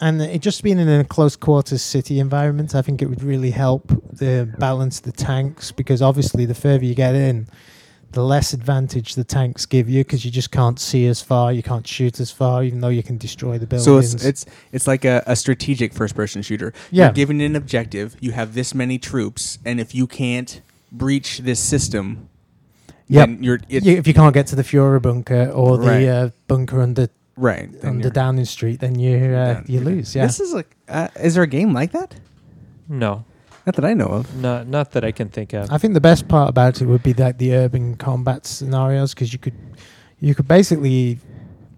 and it just being in a close quarters city environment, I think it would really help the balance the tanks because obviously the further you get in, the less advantage the tanks give you because you just can't see as far, you can't shoot as far, even though you can destroy the buildings. So it's it's it's like a, a strategic first person shooter. Yeah. You're given an objective. You have this many troops, and if you can't breach this system, Yep. then you're it's, if you can't get to the Fuhrer bunker or the Right. uh, bunker under right. then under you're- Downing Street, then you uh, done. you lose. Yeah, This is like, uh, is there a game like that? no, Not that I know of. not not that I can think of. I think the best part about it would be like the urban combat scenarios because you could you could basically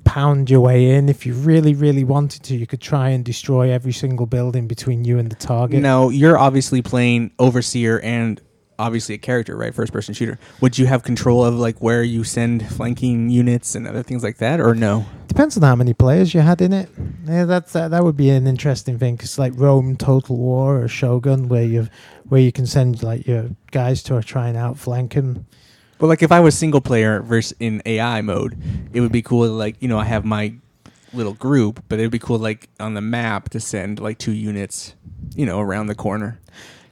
pound your way in if you really really wanted to. You could try and destroy every single building between you and the target. Now you're obviously playing overseer and obviously a character, right? First person shooter. Would you have control of like where you send flanking units and other things like that, or no? Depends on how many players you had in it. Yeah, that's that, that would be an interesting thing because like Rome Total War or Shogun, where you where you can send like your guys to try and outflank them. But like if I was single player versus in AI mode, it would be cool. To, like you know, I have my little group, but it'd be cool like on the map to send like two units, you know, around the corner.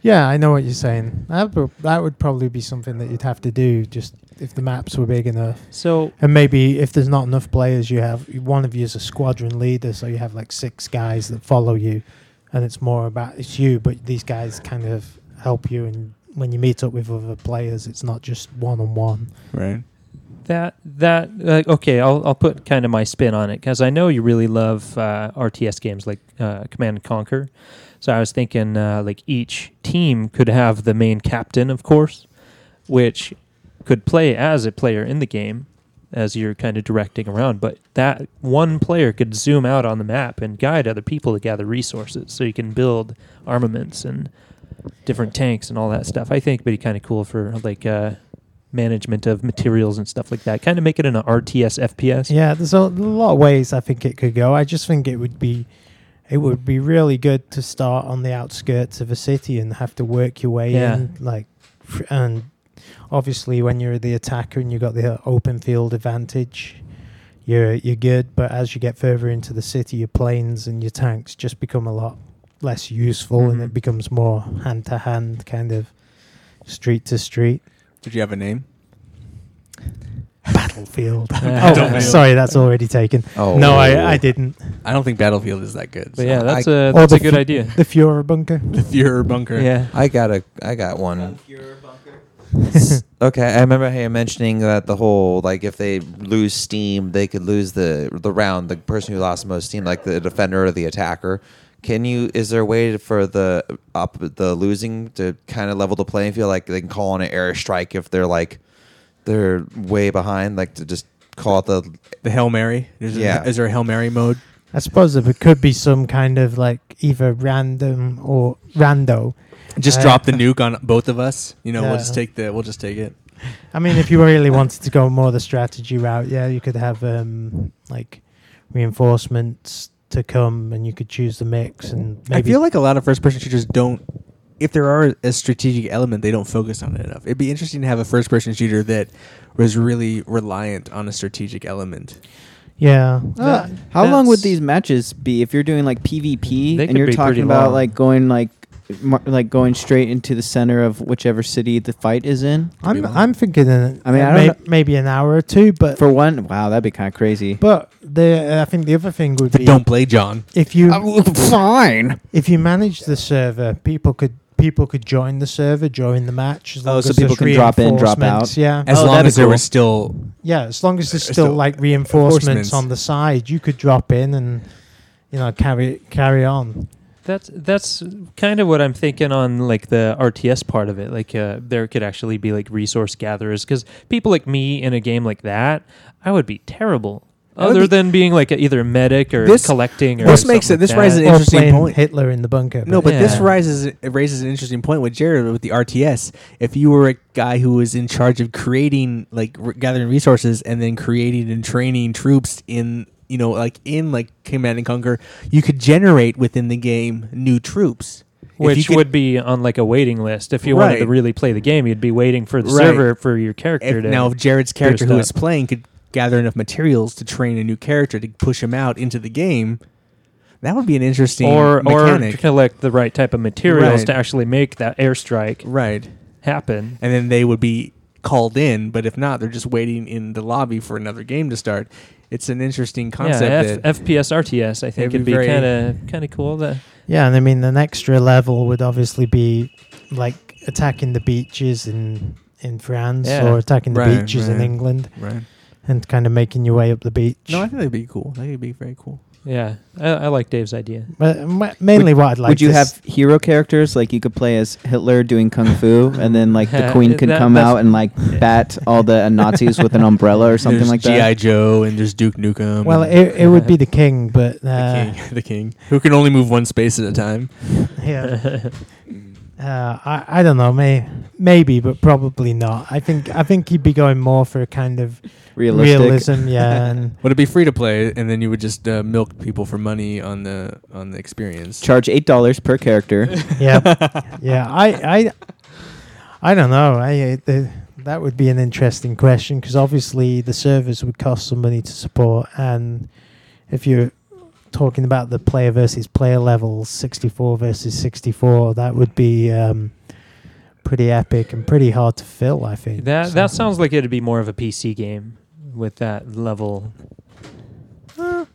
Yeah, I know what you're saying. That would, that would probably be something that you'd have to do just if the maps were big enough. So And maybe if there's not enough players, you have one of you is a squadron leader, so you have like six guys that follow you, and it's more about it's you, but these guys kind of help you. And when you meet up with other players, it's not just one on one. Right. that that uh, okay, I'll I'll put kind of my spin on it because I know you really love uh, RTS games like uh, Command and Conquer. So I was thinking uh, like each team could have the main captain, of course, which could play as a player in the game, as you're kind of directing around. But that one player could zoom out on the map and guide other people to gather resources, so you can build armaments and different tanks and all that stuff. I think it'd be kind of cool for like uh, management of materials and stuff like that. Kind of make it an RTS FPS. Yeah, there's a lot of ways I think it could go. I just think it would be it would be really good to start on the outskirts of a city and have to work your way Yeah. in like and obviously when you're the attacker and you've got the open field advantage you're you're good but as you get further into the city your planes and your tanks just become a lot less useful and Mhm. it becomes more hand to hand kind of street to street Did you have a name? Battlefield oh Battlefield. sorry that's already taken Oh no I, oh. I didn't I don't think Battlefield is that good. But yeah, that's I- a Or that's the a good fu- idea. the Fuhrer bunker the Fuhrer bunker. Yeah. I got a I got one. S- okay, I remember how you're mentioning that the whole like if they lose steam, they could lose the the round. The person who lost the most steam, like the defender or the attacker. Can you? Is there a way for the up the losing to kind of level the playing field? Like they can call on an airstrike if they're like they're way behind. Like to just call it the The Hail Mary. Is, Yeah. there, is there a Hail Mary mode? I suppose if it could be some kind of like either random or rando. Just Uh, drop the nuke on both of us. You know, we'll Yeah. just take the. We'll just take it. I mean, if you really wanted to go more the strategy route, yeah, you could have um like reinforcements to come, and you could choose the mix, and maybe I feel like a lot of first-person shooters don't. If there are a strategic element, they don't focus on it enough. It'd be interesting to have a first-person shooter that was really reliant on a strategic element. yeah. Uh, Uh, how long would these matches be if you're doing like PvP and you're talking about long. like going like mar- like going straight into the center of whichever city the fight is in? I'm. I'm thinking. uh, I mean, I may- don't know- maybe an hour or two, but For one, wow, that'd be kind of crazy. but the I think the other thing would be Don't play John. if you fine. if you manage the server, people could people could join the server during the match. As Oh, long so as people can drop in, drop out? Yeah, As Oh, long that'd be as there cool. was still yeah. As long as there's Uh, still like reinforcements reinforcements. on the side, you could drop in and you know carry carry on. That's that's kind of what I'm thinking on like the RTS part of it. Like uh, there could actually be like resource gatherers because people like me in a game like that, I would be terrible. I would Other be- than being like a, either a medic or This- collecting or this makes something it- this like raises that. an Or interesting playing point. Hitler in the bunker. No, but this Yeah. rises it raises an interesting point with Jared with the RTS. If you were a guy who was in charge of creating like r- gathering resources and then creating and training troops in you know like in like Command and Conquer, you could generate within the game new troops. If you which could- would be on like a waiting list. If you wanted to Right. really play the game, you'd be waiting for the Right. server for your character if, to. now if Jared's character who is stuff. playing could gather enough materials to train a new character to push him out into the game, that would be an interesting or or mechanic. collect the right type of materials Right. to actually make that airstrike right. happen. and then they would be called in. But if not, they're just waiting in the lobby for another game to start. It's an interesting concept. yeah, that, F- FPS RTS. I think It'd it'd be be very- kind of kind of cool. That yeah, and I mean an extra level would obviously be like attacking the beaches in in France Yeah. or attacking the Right, beaches in right. England right? And kind of making your way up the beach. No, I think that'd be cool. That would be very cool. yeah, I, I like Dave's idea. but ma- mainly what I'd like Would you to have hero characters like you could play as Hitler doing kung fu, and then like the queen could That- come out and like bat all the Nazis with an umbrella or something there's like that? GI? Joe and there's Duke Nukem. Well, and it, it would be the king, but the uh, king, the king, who can only move one space at a time. yeah, uh, I I don't know, may maybe, but probably not. I think I think he'd be going more for a kind of Realistic. realism, yeah, and Would it be free to play, and then you would just uh, milk people for money on the on the experience? Charge eight dollars per character. yeah, yeah. I I I don't know. I uh, the, that would be an interesting question because obviously the servers would cost some money to support, and if you're talking about the player versus player levels, 64 versus 64, that would be um, pretty epic and pretty hard to fill. I think that So- that sounds like it'd be more of a PC game with that level. I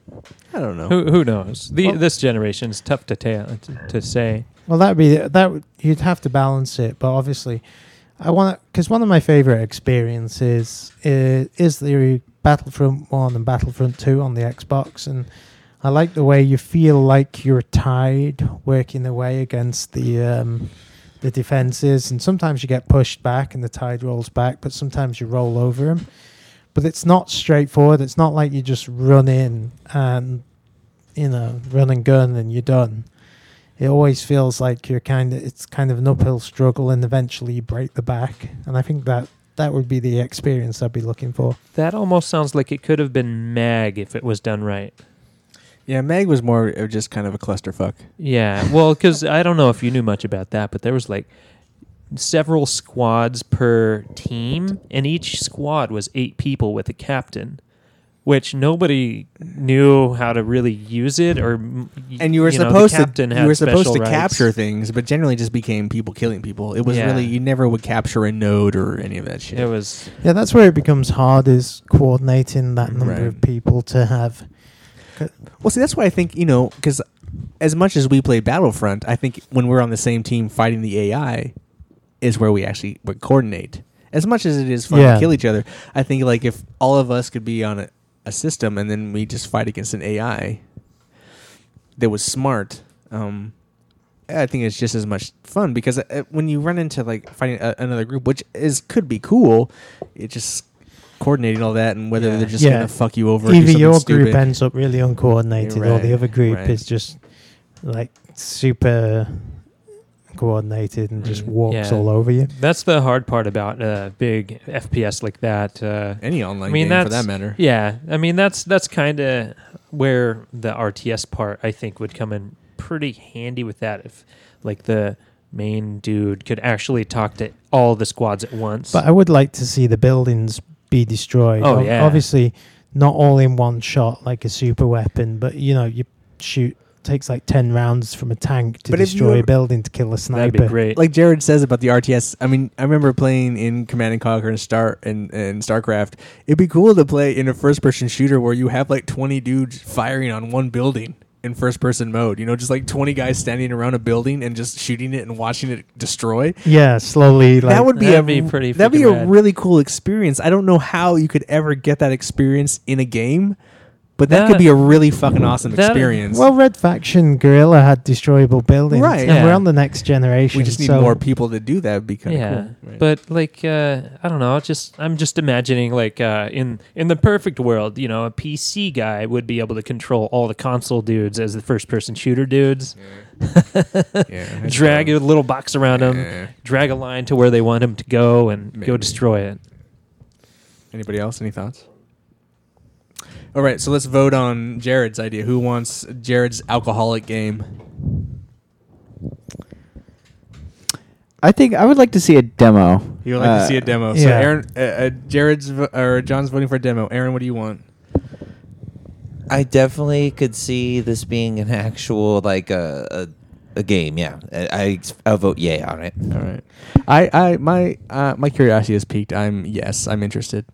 don't know. Who who knows? The Well- this generation is tough to ta- to, to say. Well, that'd be that. Would, you'd have to balance it, but obviously, I want to because one of my favorite experiences is, is the Battlefront One and Battlefront Two on the Xbox, and I like the way you feel like you're tied working away against the um, the defenses, and sometimes you get pushed back and the tide rolls back, but sometimes you roll over them. but it's not straightforward. It's not like you just run in and you know run and gun and you're done. It always feels like you're kind of it's kind of an uphill struggle, and eventually you break the back. And I think that that would be the experience I'd be looking for. That almost sounds like it could have been Mag if it was done right. Yeah, Mag was more of just kind of a clusterfuck. Yeah, well, because I don't know if you knew much about that, but there was like several squads per team, and each squad was eight people with a captain, which nobody knew how to really use it. Or And you were know, supposed captain to you were supposed to rights. capture things, but generally just became people killing people. It was Yeah. really you never would capture a node or any of that shit. It was Yeah, that's where it becomes hard is coordinating that number Right. of people to have. Well, see, that's why I think you know, because as much as we play Battlefront, I think when we're on the same team fighting the AI, is where we actually would coordinate. As much as it is fun Yeah. to kill each other, I think like if all of us could be on a, a system and then we just fight against an AI that was smart, um, I think it's just as much fun because uh, when you run into like fighting a, another group, which is could be cool, it just coordinating all that and whether Yeah. they're just Yeah. gonna fuck you over. or do Either something your stupid. group ends up really uncoordinated, Yeah, or the other group right. is just like super coordinated and just Mhm. walks Yeah. all over you. that's the hard part about a big FPS like that. Uh, any online I mean, game for that matter. Yeah, I mean that's that's kind of where the RTS part I think would come in pretty handy with that if like the main dude could actually talk to all the squads at once. But I would like to see the buildings be destroyed. Oh, Ob- yeah. Obviously, not all in one shot like a super weapon, but you know, you shoot takes like ten rounds from a tank to But if you destroy ever- a building to kill a sniper. That'd sniper. be great. Like Jared says about the RTS, I mean, I remember playing in Command and Conquer and Star and, and StarCraft. It'd be cool to play in a first person shooter where you have like twenty dudes firing on one building in first person mode. You know, just like twenty guys standing around a building and just shooting it and watching it destroy. Yeah, slowly. Like, that would be That'd a be pretty That'd be a rad. really cool experience. I don't know how you could ever get that experience in a game, but that, could be a really fucking awesome that- experience. Well, Red Faction Guerrilla had destroyable buildings, Right. And we're on the next generation. we just need so more people to do that. Would be kind of yeah, cool. Right. but like uh, I don't know. Just I'm just imagining like uh, in in the perfect world, you know, a PC guy would be able to control all the console dudes as the first person shooter dudes. yeah, that's drag fun. a little box around them, Yeah. drag a line to where they want him to go, and Maybe. go destroy it. Anybody else? Any thoughts? All right, so let's vote on Jared's idea. Who wants Jared's alcoholic game? I think I would like to see a demo. You would like Uh, to see a demo. So yeah. Aaron, uh, uh, Jared's vo- or John's voting for a demo. Aaron, what do you want? I definitely could see this being an actual like a a, a game. Yeah, I, I I'll vote yay on it. All right, I, I, my, uh, my curiosity is piqued. I'm yes, I'm interested.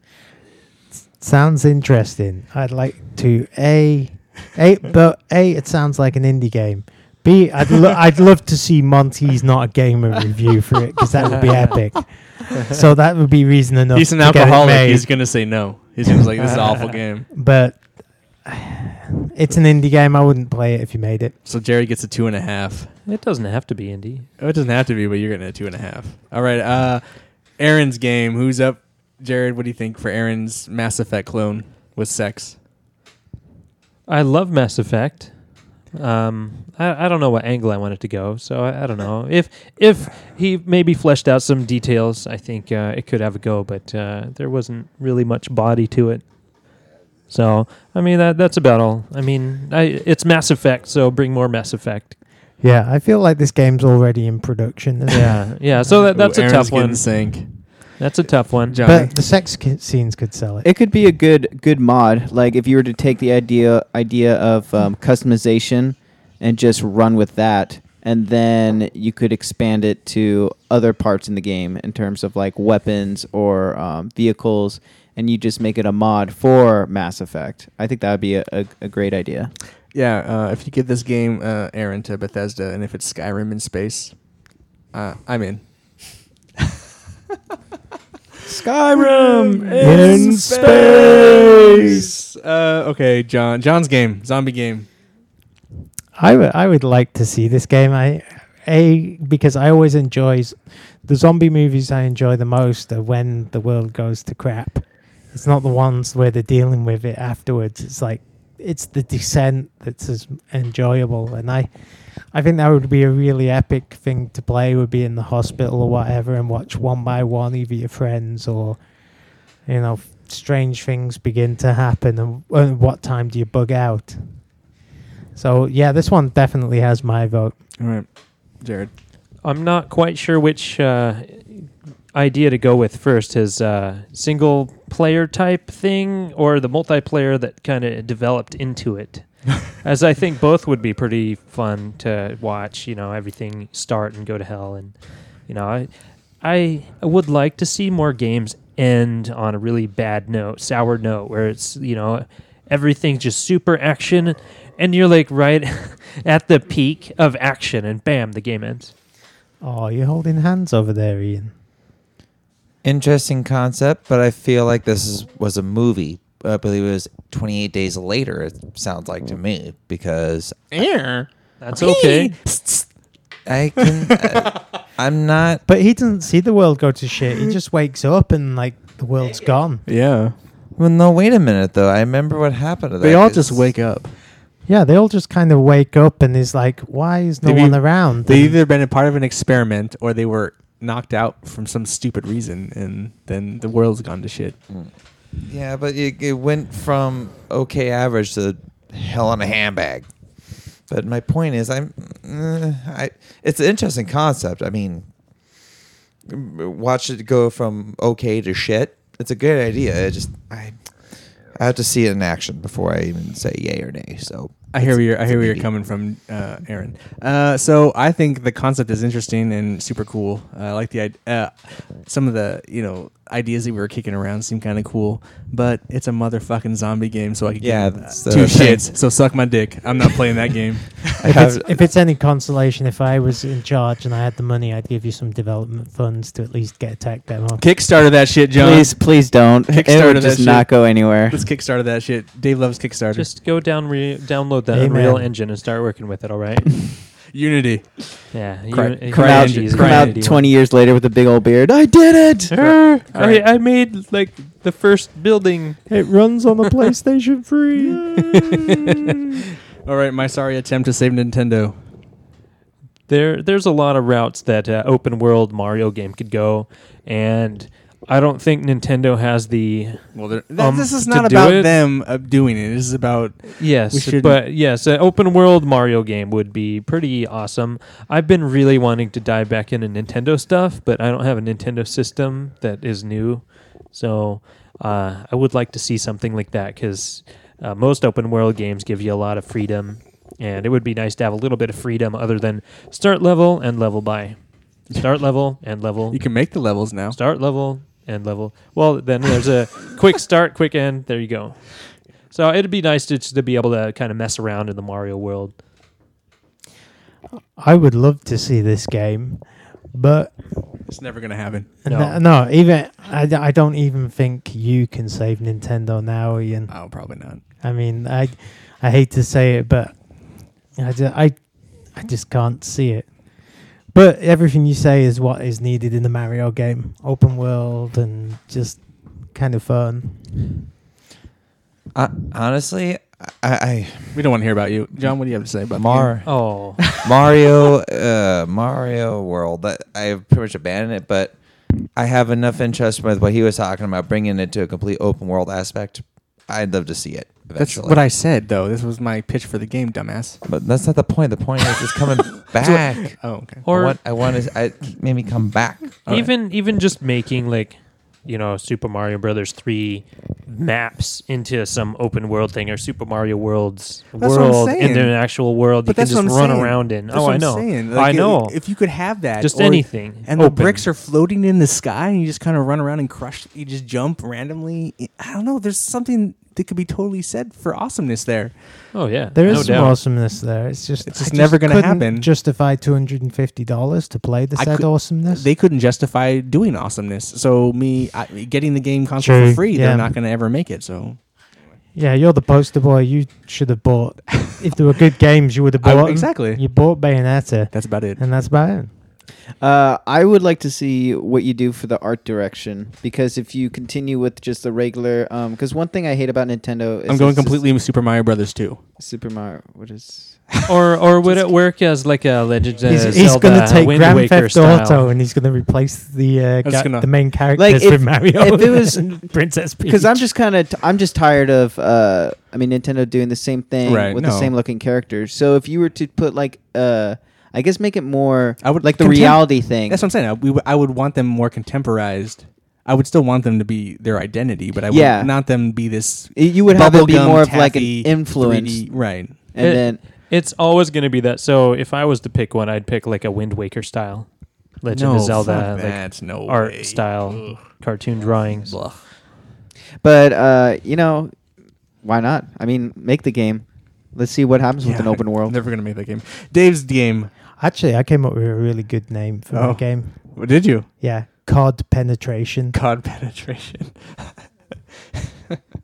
Sounds interesting. I'd like to a a but a it sounds like an indie game. B I'd lo- I'd love to see Monty's not a gamer review for it because that would be epic. So that would be reason enough. He's an to get it alcoholic. made. He's gonna say no. He's gonna be like, "This is an awful game." but it's an indie game. I wouldn't play it if you made it. So Jerry gets a two and a half. It doesn't have to be indie. Oh, it doesn't have to be, but you're getting a two and a half. All right, uh, Aaron's game. Who's up? Jared, what do you think for Aaron's Mass Effect clone with sex? I love Mass Effect. Um, I, I don't know what angle I want it to go, so I, I don't know. If if he maybe fleshed out some details, I think uh, it could have a go, but uh, there wasn't really much body to it. So I mean that that's about all. I mean, I, it's Mass Effect, so bring more Mass Effect. Yeah, I feel like this game's already in production. isn't it? Yeah, yeah. So that, that's Ooh, a Aaron's tough one. Sank. That's a tough one. John. But the sex ki- scenes could sell it. It could be a good good mod. Like if you were to take the idea idea of um, customization and just run with that, and then you could expand it to other parts in the game in terms of like weapons or um, vehicles, and you just make it a mod for Mass Effect. I think that would be a, a, a great idea. Yeah, uh, if you give this game, uh, Aaron, to Bethesda, and if it's Skyrim in space, uh, I'm in. Skyrim in space. Uh, okay, John. John's game, zombie game. I would I would like to see this game. I a because I always enjoy the zombie movies. I enjoy the most are when the world goes to crap, It's not the ones where they're dealing with it afterwards. It's like it's the descent that's as enjoyable, and I, I think that would be a really epic thing to play. Would be in the hospital or whatever, and watch one by one either your friends or, you know, strange things begin to happen. And, and what time do you bug out? So yeah, this one definitely has my vote. All right, Jared. I'm not quite sure which uh, idea to go with first his uh, single player type thing or the multiplayer that kind of developed into it. As I think both would be pretty fun to watch, you know, everything start and go to hell. And, you know, I, I would like to see more games end on a really bad note, sour note, where it's, you know, everything's just super action and you're like right at the peak of action and bam, the game ends. Oh, you're holding hands over there, Ian. Interesting concept, but I feel like this is, was a movie. I believe it was 28 days later. It sounds like to me because That's okay. I can. uh, I'm not. But he doesn't see the world go to shit. He just wakes up and like the world's gone. Yeah, Well, no. Wait a minute, though. I remember what happened to that. they all 'cause- just wake up. Yeah, they all just kind of wake up and is like, why is no They've one e- around? They And- either been a part of an experiment or they were knocked out from some stupid reason, and then the world's gone to shit. Yeah, but it, it went from okay average to hell in a handbag. But my point is, I'm. Uh, I. It's an interesting concept. I mean, watch it go from okay to shit. It's a good idea. It just I. I have to see it in action before I even say yay or nay. So I hear where you're. I hear where you're coming from, uh, Aaron. Uh, so I think the concept is interesting and super cool. Uh, I like the uh, some of the you know ideas that we were kicking around seem kind of cool, but it's a motherfucking zombie game, so I could Yeah, give that's two the thing. shits. So suck my dick. I'm not playing that game. If, it's, if it's any consolation, if I was in charge and I had the money, I'd give you some development funds to at least get a tech demo. Kickstarter that shit, John. Please, please don't. It Kickstarter would that just shit. not go anywhere. Let's Kickstarter that shit. Dave loves Kickstarter. Just go down, re- download the Amen. Unreal Engine and start working with it. All right. Unity. Yeah. Cry- Uni- cry Come out. Unity's come out Unity one. 20 years later with a big old beard. I did it. Cry- I, I made like the first building. It runs on the PlayStation 3. All right, my sorry attempt to save Nintendo. There, there's a lot of routes that uh, open world Mario game could go, and I don't think Nintendo has the Well, Um, this is not about them uh, doing it. This is about yes, but yes, an open world Mario game would be pretty awesome. I've been really wanting to dive back into Nintendo stuff, but I don't have a Nintendo system that is new, so uh, I would like to see something like that because uh, most open world games give you a lot of freedom, and it would be nice to have a little bit of freedom other than start level and level by, start level and level. you can make the levels now. start level and level. Well, then there's a quick start, quick end. There you go. So it'd be nice to, to be able to kind of mess around in the Mario world. I would love to see this game, but It's never gonna happen. No. no, no even I don't even think you can save Nintendo now, Ian. Oh, probably not. I mean, I I hate to say it, but I, ju- I, I just can't see it. But everything you say is what is needed in the Mario game: open world and just kind of fun. Uh, honestly, I, I We don't want to hear about you, John. What do you have to say about the game? Oh, Mario uh, Mario World. That I've pretty much abandoned it, but I have enough interest with what he was talking about, bringing it to a complete open world aspect. I'd love to see it That's eventually. what I said, though. This was my pitch for the game, dumbass. But that's not the point. The point is it's coming back. Oh, okay. I or want, I want to. I made me come back. All even even just making like you know Super Mario Brothers three maps into some open world thing or Super Mario World's That's world into an actual world But you can just run saying. around in. That's oh, I know. saying. I know. If you could have that, just anything. and the bricks are floating in the sky, and you just kind of run around and crush. You just jump randomly. I don't know. There's something that could be totally said for awesomeness there. Oh yeah, There is no some doubt. awesomeness there. It's just It's I just never gonna happen. Justify two hundred and fifty dollars to play the I said could- awesomeness. They couldn't justify doing awesomeness. So me I, getting the game console True, for free, yeah. they're not going to ever make it. So yeah, you're the poster boy. You should have bought. if there were good games, you would have I- bought. 'em. exactly. You bought Bayonetta, That's about it. and that's about it. Uh, I would like to see what you do for the art direction because if you continue with just the regular, because one thing I hate about Nintendo is I'm going it's just completely with Super Mario Brothers too. Super Mario. What is? or or would it work as like a Legend of He's, Zelda he's going to take Wind Grand Waker Theft Auto style? and he's going to replace the uh, ga- gonna- the main characters Like, if- with Mario. if it was- Princess Peach. Because I'm just kind of t- I'm just tired of uh I mean Nintendo doing the same thing Right, with the same looking characters. So if you were to put like uh I guess make it more I would like the contem- reality thing. That's what I'm saying. I, we, w- I would want them more contemporized. I would still want them to be their identity, but I would Yeah. not them be this. You would have it be bubblegum, more of like an taffy, influence, 3D right? and It- then It's always going to be that. So if I was to pick one, I'd pick like a Wind Waker style, Legend no, of Zelda, fuck like that. no art way. style. Ugh. cartoon drawings. Blah. but uh you know why not? I mean make the game. Let's see what happens with Yeah, an open I'm world. never gonna make that game. Dave's game. Actually, I came up with a really good name for Oh. my game. What did you? Yeah, COD Penetration. COD penetration.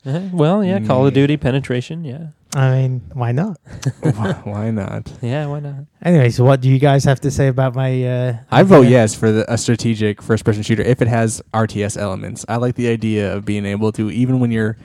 Uh, well, yeah, Call of. Duty penetration. Yeah, I mean, why not? why, why not? yeah, why not? Anyway, so what do you guys have to say about my? Uh, I vote yes for the, a strategic first-person shooter if it has RTS elements. I like the idea of being able to, even when your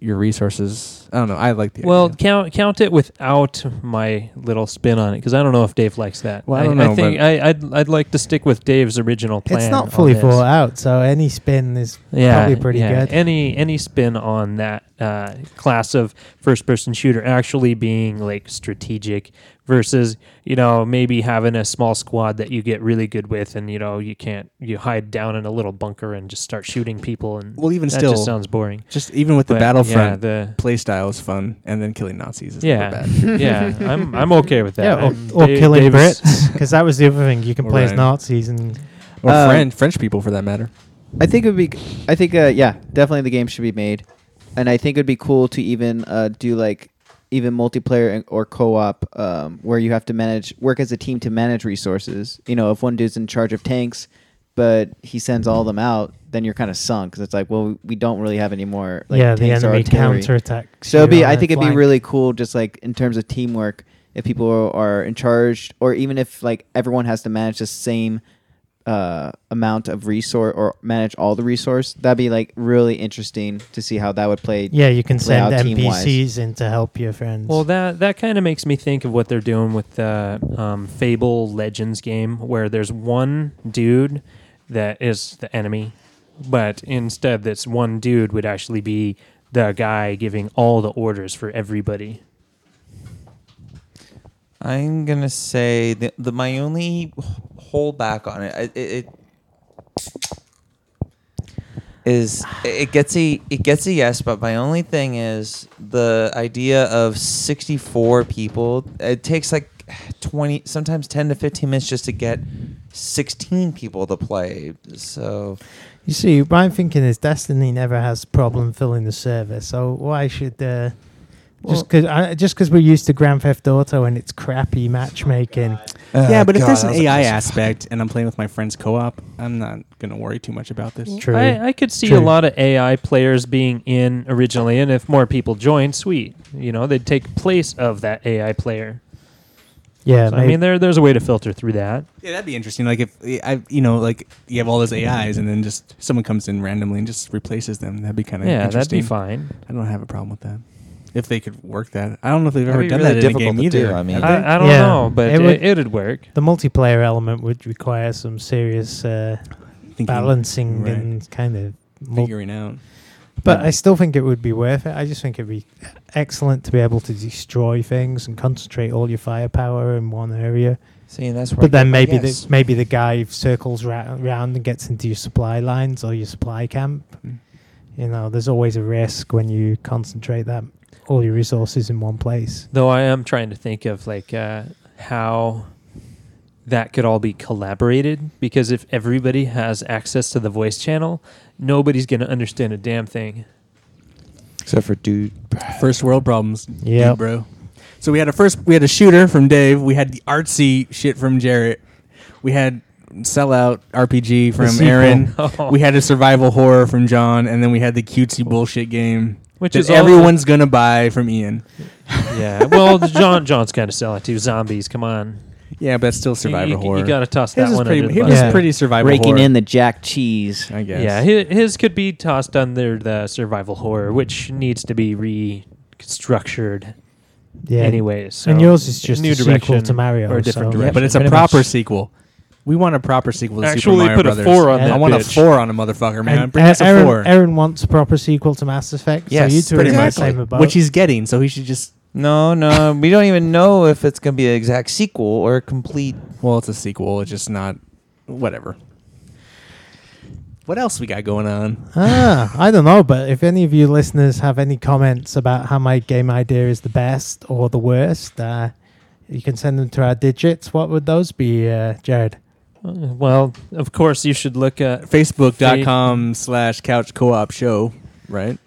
your resources. I don't know. I like the. Well, idea. count count it without my little spin on it because I don't know if Dave likes that. Well, I don't know, think but- I, I'd I'd like to stick with Dave's original plan. It's not fully this. thought out, so any spin is yeah, probably pretty yeah. good. Any any spin on that uh, class of first person shooter actually being like strategic versus you know maybe having a small squad that you get really good with and you know you can't you hide down in a little bunker and just start shooting people and well, even that still, just sounds boring. just even with the Battlefront yeah, play style is fun, and then killing Nazis is Yeah. never bad. yeah, I'm I'm okay with that. yeah, or, or Dave- killing Dave's- Brits because that was the other thing. You can play as Nazis and Or Uh, French French people for that matter. I think it would be. I think uh, yeah, definitely the game should be made, and I think it'd be cool to even uh, do like even multiplayer or co-op um, where you have to manage work as a team to manage resources. You know, if one dude's in charge of tanks, but he sends all of them out, then you're kind of sunk because it's like, well, we don't really have any more. Like, yeah, the enemy counterattack. So it'd be, I think it'd be really cool, just like in terms of teamwork, if people are in charge, or even if like everyone has to manage the same uh, amount of resource or manage all the resource. That'd be like really interesting to see how that would play. Yeah, you can play send out team-wise. NPCs in to help your friends. Well, that that kind of makes me think of what they're doing with the um, Fable Legends game, where there's one dude that is the enemy, but instead, this one dude would actually be the guy giving all the orders for everybody. I'm gonna say the, the my only holdback on it, it, it is it gets a it gets a yes, but my only thing is the idea of 64 people. It takes like 20, sometimes 10 to 15 minutes just to get 16 people to play. So you see, my thinking is Destiny never has problem filling the server. So why should uh, just because uh, just because we're used to Grand Theft Auto and its crappy matchmaking? Uh, yeah, but if there's an that was AI close- aspect and I'm playing with my friends co-op, I'm not gonna worry too much about this. True. I, I could see True. a lot of AI players being in originally, and if more people join, sweet. You know, they'd take place of that AI player. Yeah, So, I mean, there there's a way to filter through that. Yeah, that'd be interesting. Like if I, you know, like you have all those AIs and then just someone comes in randomly and just replaces them. That'd be kind of Yeah, that'd interesting. be fine. I don't have a problem with that. If they could work that, I don't know if they've That'd ever be done really that in a difficult game to either. do, I mean- have they? I, I don't Yeah. know, but It it would- it'd work. the multiplayer element would require some serious uh, Thinking, balancing right. and kind of. Mul- figuring out. but I still think it would be worth it. I just think it'd be excellent to be able to destroy things and concentrate all your firepower in one area. see, and that's where I But then my maybe yes. the maybe the guy circles ra- around and gets into your supply lines or your supply camp. Mm. You know, there's always a risk when you concentrate that all your resources in one place. Though I am trying to think of like uh, how that could all be collaborated because if everybody has access to the voice channel, nobody's going to understand a damn thing. except for dude. First world problems. Yep. dude, bro. So we had a first, we had a shooter from Dave. We had the artsy shit from Jared. We had sellout RPG from. Aaron. Oh. We had a survival horror from John, and then we had the cutesy bullshit game, Which that is all- everyone's gonna buy from Ian. yeah. Well, John John's kind of selling it too. Zombies, come on. Yeah, but it's still You- survivor you, horror. You got to toss his that is one pretty. under the His is Yeah. pretty survival Raking horror. in the jack cheese. I guess. Yeah, his, his could be tossed under the survival horror, which needs to be restructured Yeah. anyways. So and yours is just new a sequel direction to Mario. or a different so- Yeah, direction. but it's a Pretty proper much. sequel. We want a proper sequel to Super Actually, Mario put a four on Yeah. that I want a bitch. four on a motherfucker, man. And Bring us a Aaron, four. Aaron wants a proper sequel to Mass Effect. Yes, so you two pretty are in the much. same boat. Which he's getting, so he should just. No, no, we don't even know if it's gonna be an exact sequel or a complete. Well, it's a sequel. It's just not. Whatever. What else we got going on? ah, I don't know, but if any of you listeners have any comments about how my game idea is the best or the worst, uh, you can send them to our digits. What would those be, uh, Jared? Uh, Well, of course, you should look at Facebook.com slash couch co op show, right?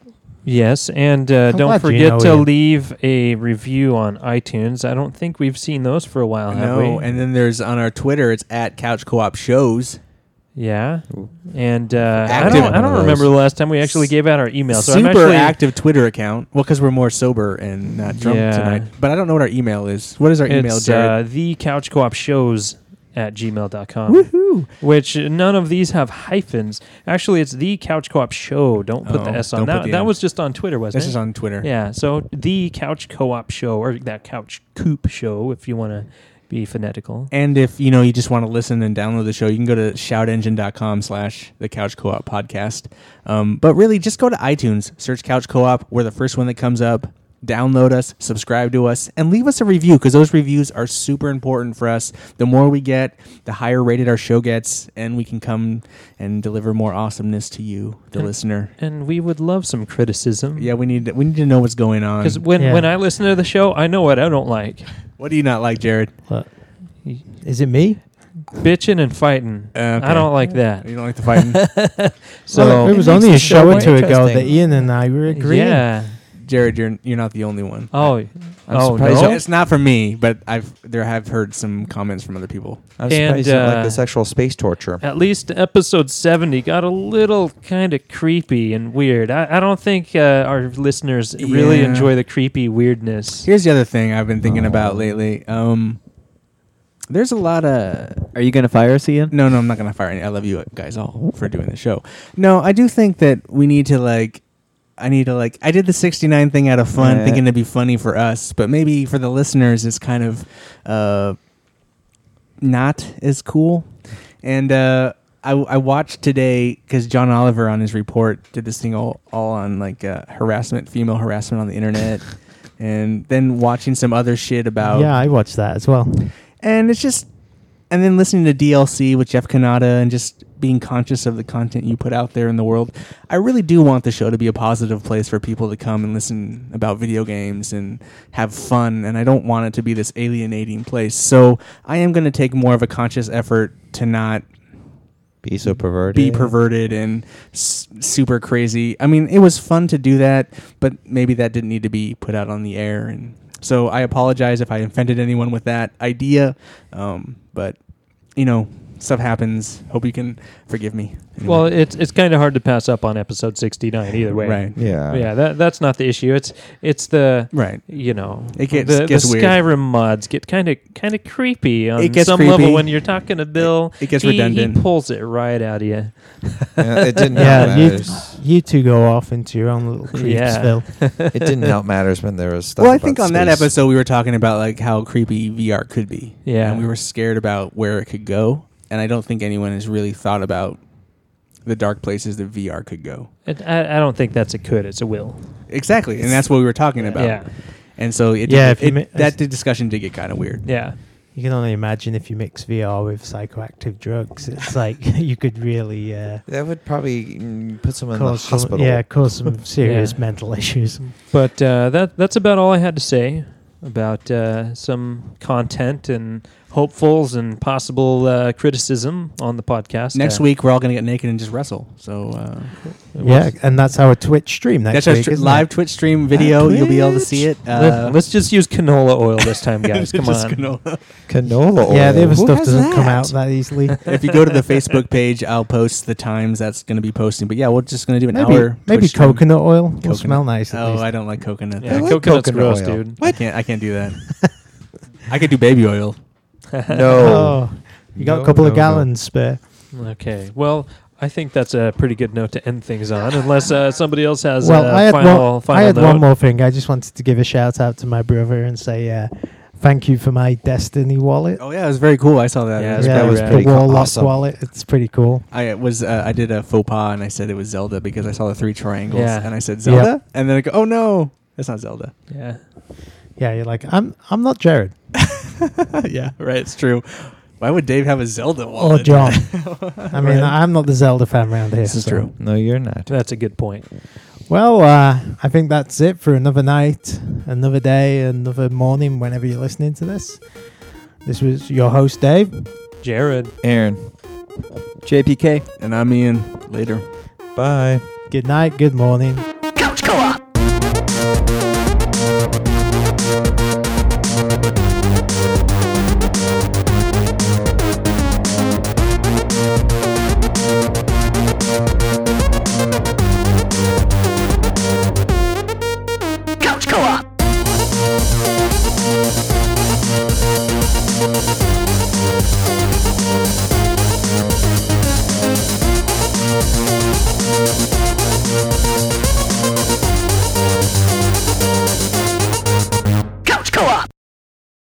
yes, and uh, I'm don't glad you forget know, to Ian. leave a review on iTunes. I don't think we've seen those for a while, have no, we? and then there's on our Twitter, it's at couch co op shows. yeah, and uh, I Active don't, one I of don't those. remember the last time we actually gave out our email. So Super I'm actually active Twitter account. Well, because we're more sober and not drunk Yeah. tonight. But I don't know what our email is. What is our email, It's uh, the couch co-op shows at gmail.com. Woohoo! Which none of these have hyphens. Actually, it's the couch co-op show. Don't put the Oh, S on that. That M. was just on Twitter, wasn't it? This it? is on Twitter. Yeah. So the couch co-op show or that couch coop show, if you want to be phonetical. And if you know you just want to listen and download the show, you can go to shoutengine.com slash the couch co-op podcast. Um, but really just go to iTunes, search couch co-op. We're the first one that comes up. Download us, subscribe to us, and leave us a review because those reviews are super important for us. The more we get, the higher rated our show gets, and we can come and deliver more awesomeness to you, the Yeah. listener. And we would love some criticism. Yeah, we need we need to know what's going on. Because when, Yeah. when I listen to the show, I know what I don't like. What do you not like, Jared? What? Is it me? Bitching and fighting. Uh, I don't like that. You don't like the fighting, So well, it was It makes only a show show or two ago that Ian and I were agreeing. yeah. Jared. You're you're not the only one. Oh, I'm oh surprised no. you- It's not for me, but I've there have heard some comments from other people. I'm And, surprised you uh, like the sexual space torture. At least episode 70 got a little kind of creepy and weird. I, I don't think uh, our listeners really enjoy the creepy weirdness. Here's the other thing I've been thinking Oh. about lately. Um, there's a lot of Are you gonna fire us, Ian? no, no. I'm not gonna fire any. I love you guys all for doing the show. No, I do think that we need to like. I need to like. I did the 69 thing out of fun, Yeah. thinking it'd be funny for us, but maybe for the listeners, it's kind of uh, not as cool. And uh, I, I watched today because John Oliver on his report did this thing all, all on like uh, harassment, female harassment on the internet, and then watching some other shit about Yeah, I watched that as well. and it's just and then listening to DLC with Jeff Cannata and just being conscious of the content you put out there in the world. I really do want the show to be a positive place for people to come and listen about video games and have fun and I don't want it to be this alienating place. So, I am going to take more of a conscious effort to not Be so perverted. be perverted and s- super crazy. I mean, it was fun to do that, but maybe that didn't need to be put out on the air. And so I apologize if I offended anyone with that idea. Um, but you know, stuff happens. Hope you can forgive me. Anyway. Well, it's it's kind of hard to pass up on episode 69 either way. right, Yeah. Yeah, that that's not the issue. It's it's the right. you know It gets- the, gets the weird. Skyrim mods get kind of kind of creepy on It gets some creepy. level when you're talking to Bill. It gets he, redundant. He pulls it right out of you. Yeah, it didn't Yeah, help you, matters. you two go off into your own little Yeah. creepsville. it didn't help matters when there was stuff. Well, I about think on that episode we were talking about like how creepy VR could be. Yeah. and we were scared about where it could go, and I don't think anyone has really thought about the dark places that VR could go. It, I, I don't think that's a could. It's a will. Exactly, and that's what we were talking about. Yeah, And so it, Yeah, did, it- mi- that did- discussion did get kind of weird. yeah. You can only imagine if you mix VR with psychoactive drugs. It's like you could really uh, that would probably mm, put someone in the cause some, hospital. yeah, cause some serious Yeah. mental issues. But uh, that that's about all I had to say about uh, some content and hopefuls and possible uh, criticism on the podcast. Next Uh, week we're all gonna get naked and just wrestle. So uh, Yeah, and that's our Twitch stream next that's our week. str- isn't live it? Twitch stream video. You'll be able to see it. Let, Uh, us just use canola oil this time, guys. Come just on. gonna- Canola oil. Yeah, the other Who stuff has doesn't come out that easily. if you go to the Facebook page, I'll post the times that's going to be posting. But yeah, we're just going to do an maybe hour. maybe Twitch stream. coconut oil will smell nice. At Oh, least. I don't like coconut. Yeah, I like coconut's coconut gross, oil. dude. I can't. I can't do that. I could do baby oil. No. Oh, you got No, a couple no, of no. gallons spare. Okay. Well, I think that's a pretty good note to end things on, unless uh, somebody else has Well, a I had final, one. final I had note. one more thing. I just wanted to give a shout out to my brother and say uh, thank you for my Destiny wallet. Oh yeah, it was very cool. I saw that. Yeah, It was yeah, that pretty was rad. the cool. Warlock Awesome. wallet. It's pretty cool. I was uh, I did a faux pas and I said it was Zelda because I saw the three triangles Yeah. and I said Zelda and then I go oh no that's not Zelda. Yeah. Yeah, you're like I'm. I'm not Jared yeah, right. It's true. Why would Dave have a Zelda or wallet? John. I mean, Right. I'm not the Zelda fan around here. This is so. true. No, you're not. That's a good point. Well, uh, I think that's it for another night, another day, another morning. Whenever you're listening to this, this was your host Dave. Jared. Aaron, JPK. And I'm Ian. Later. bye. Good night. Good morning.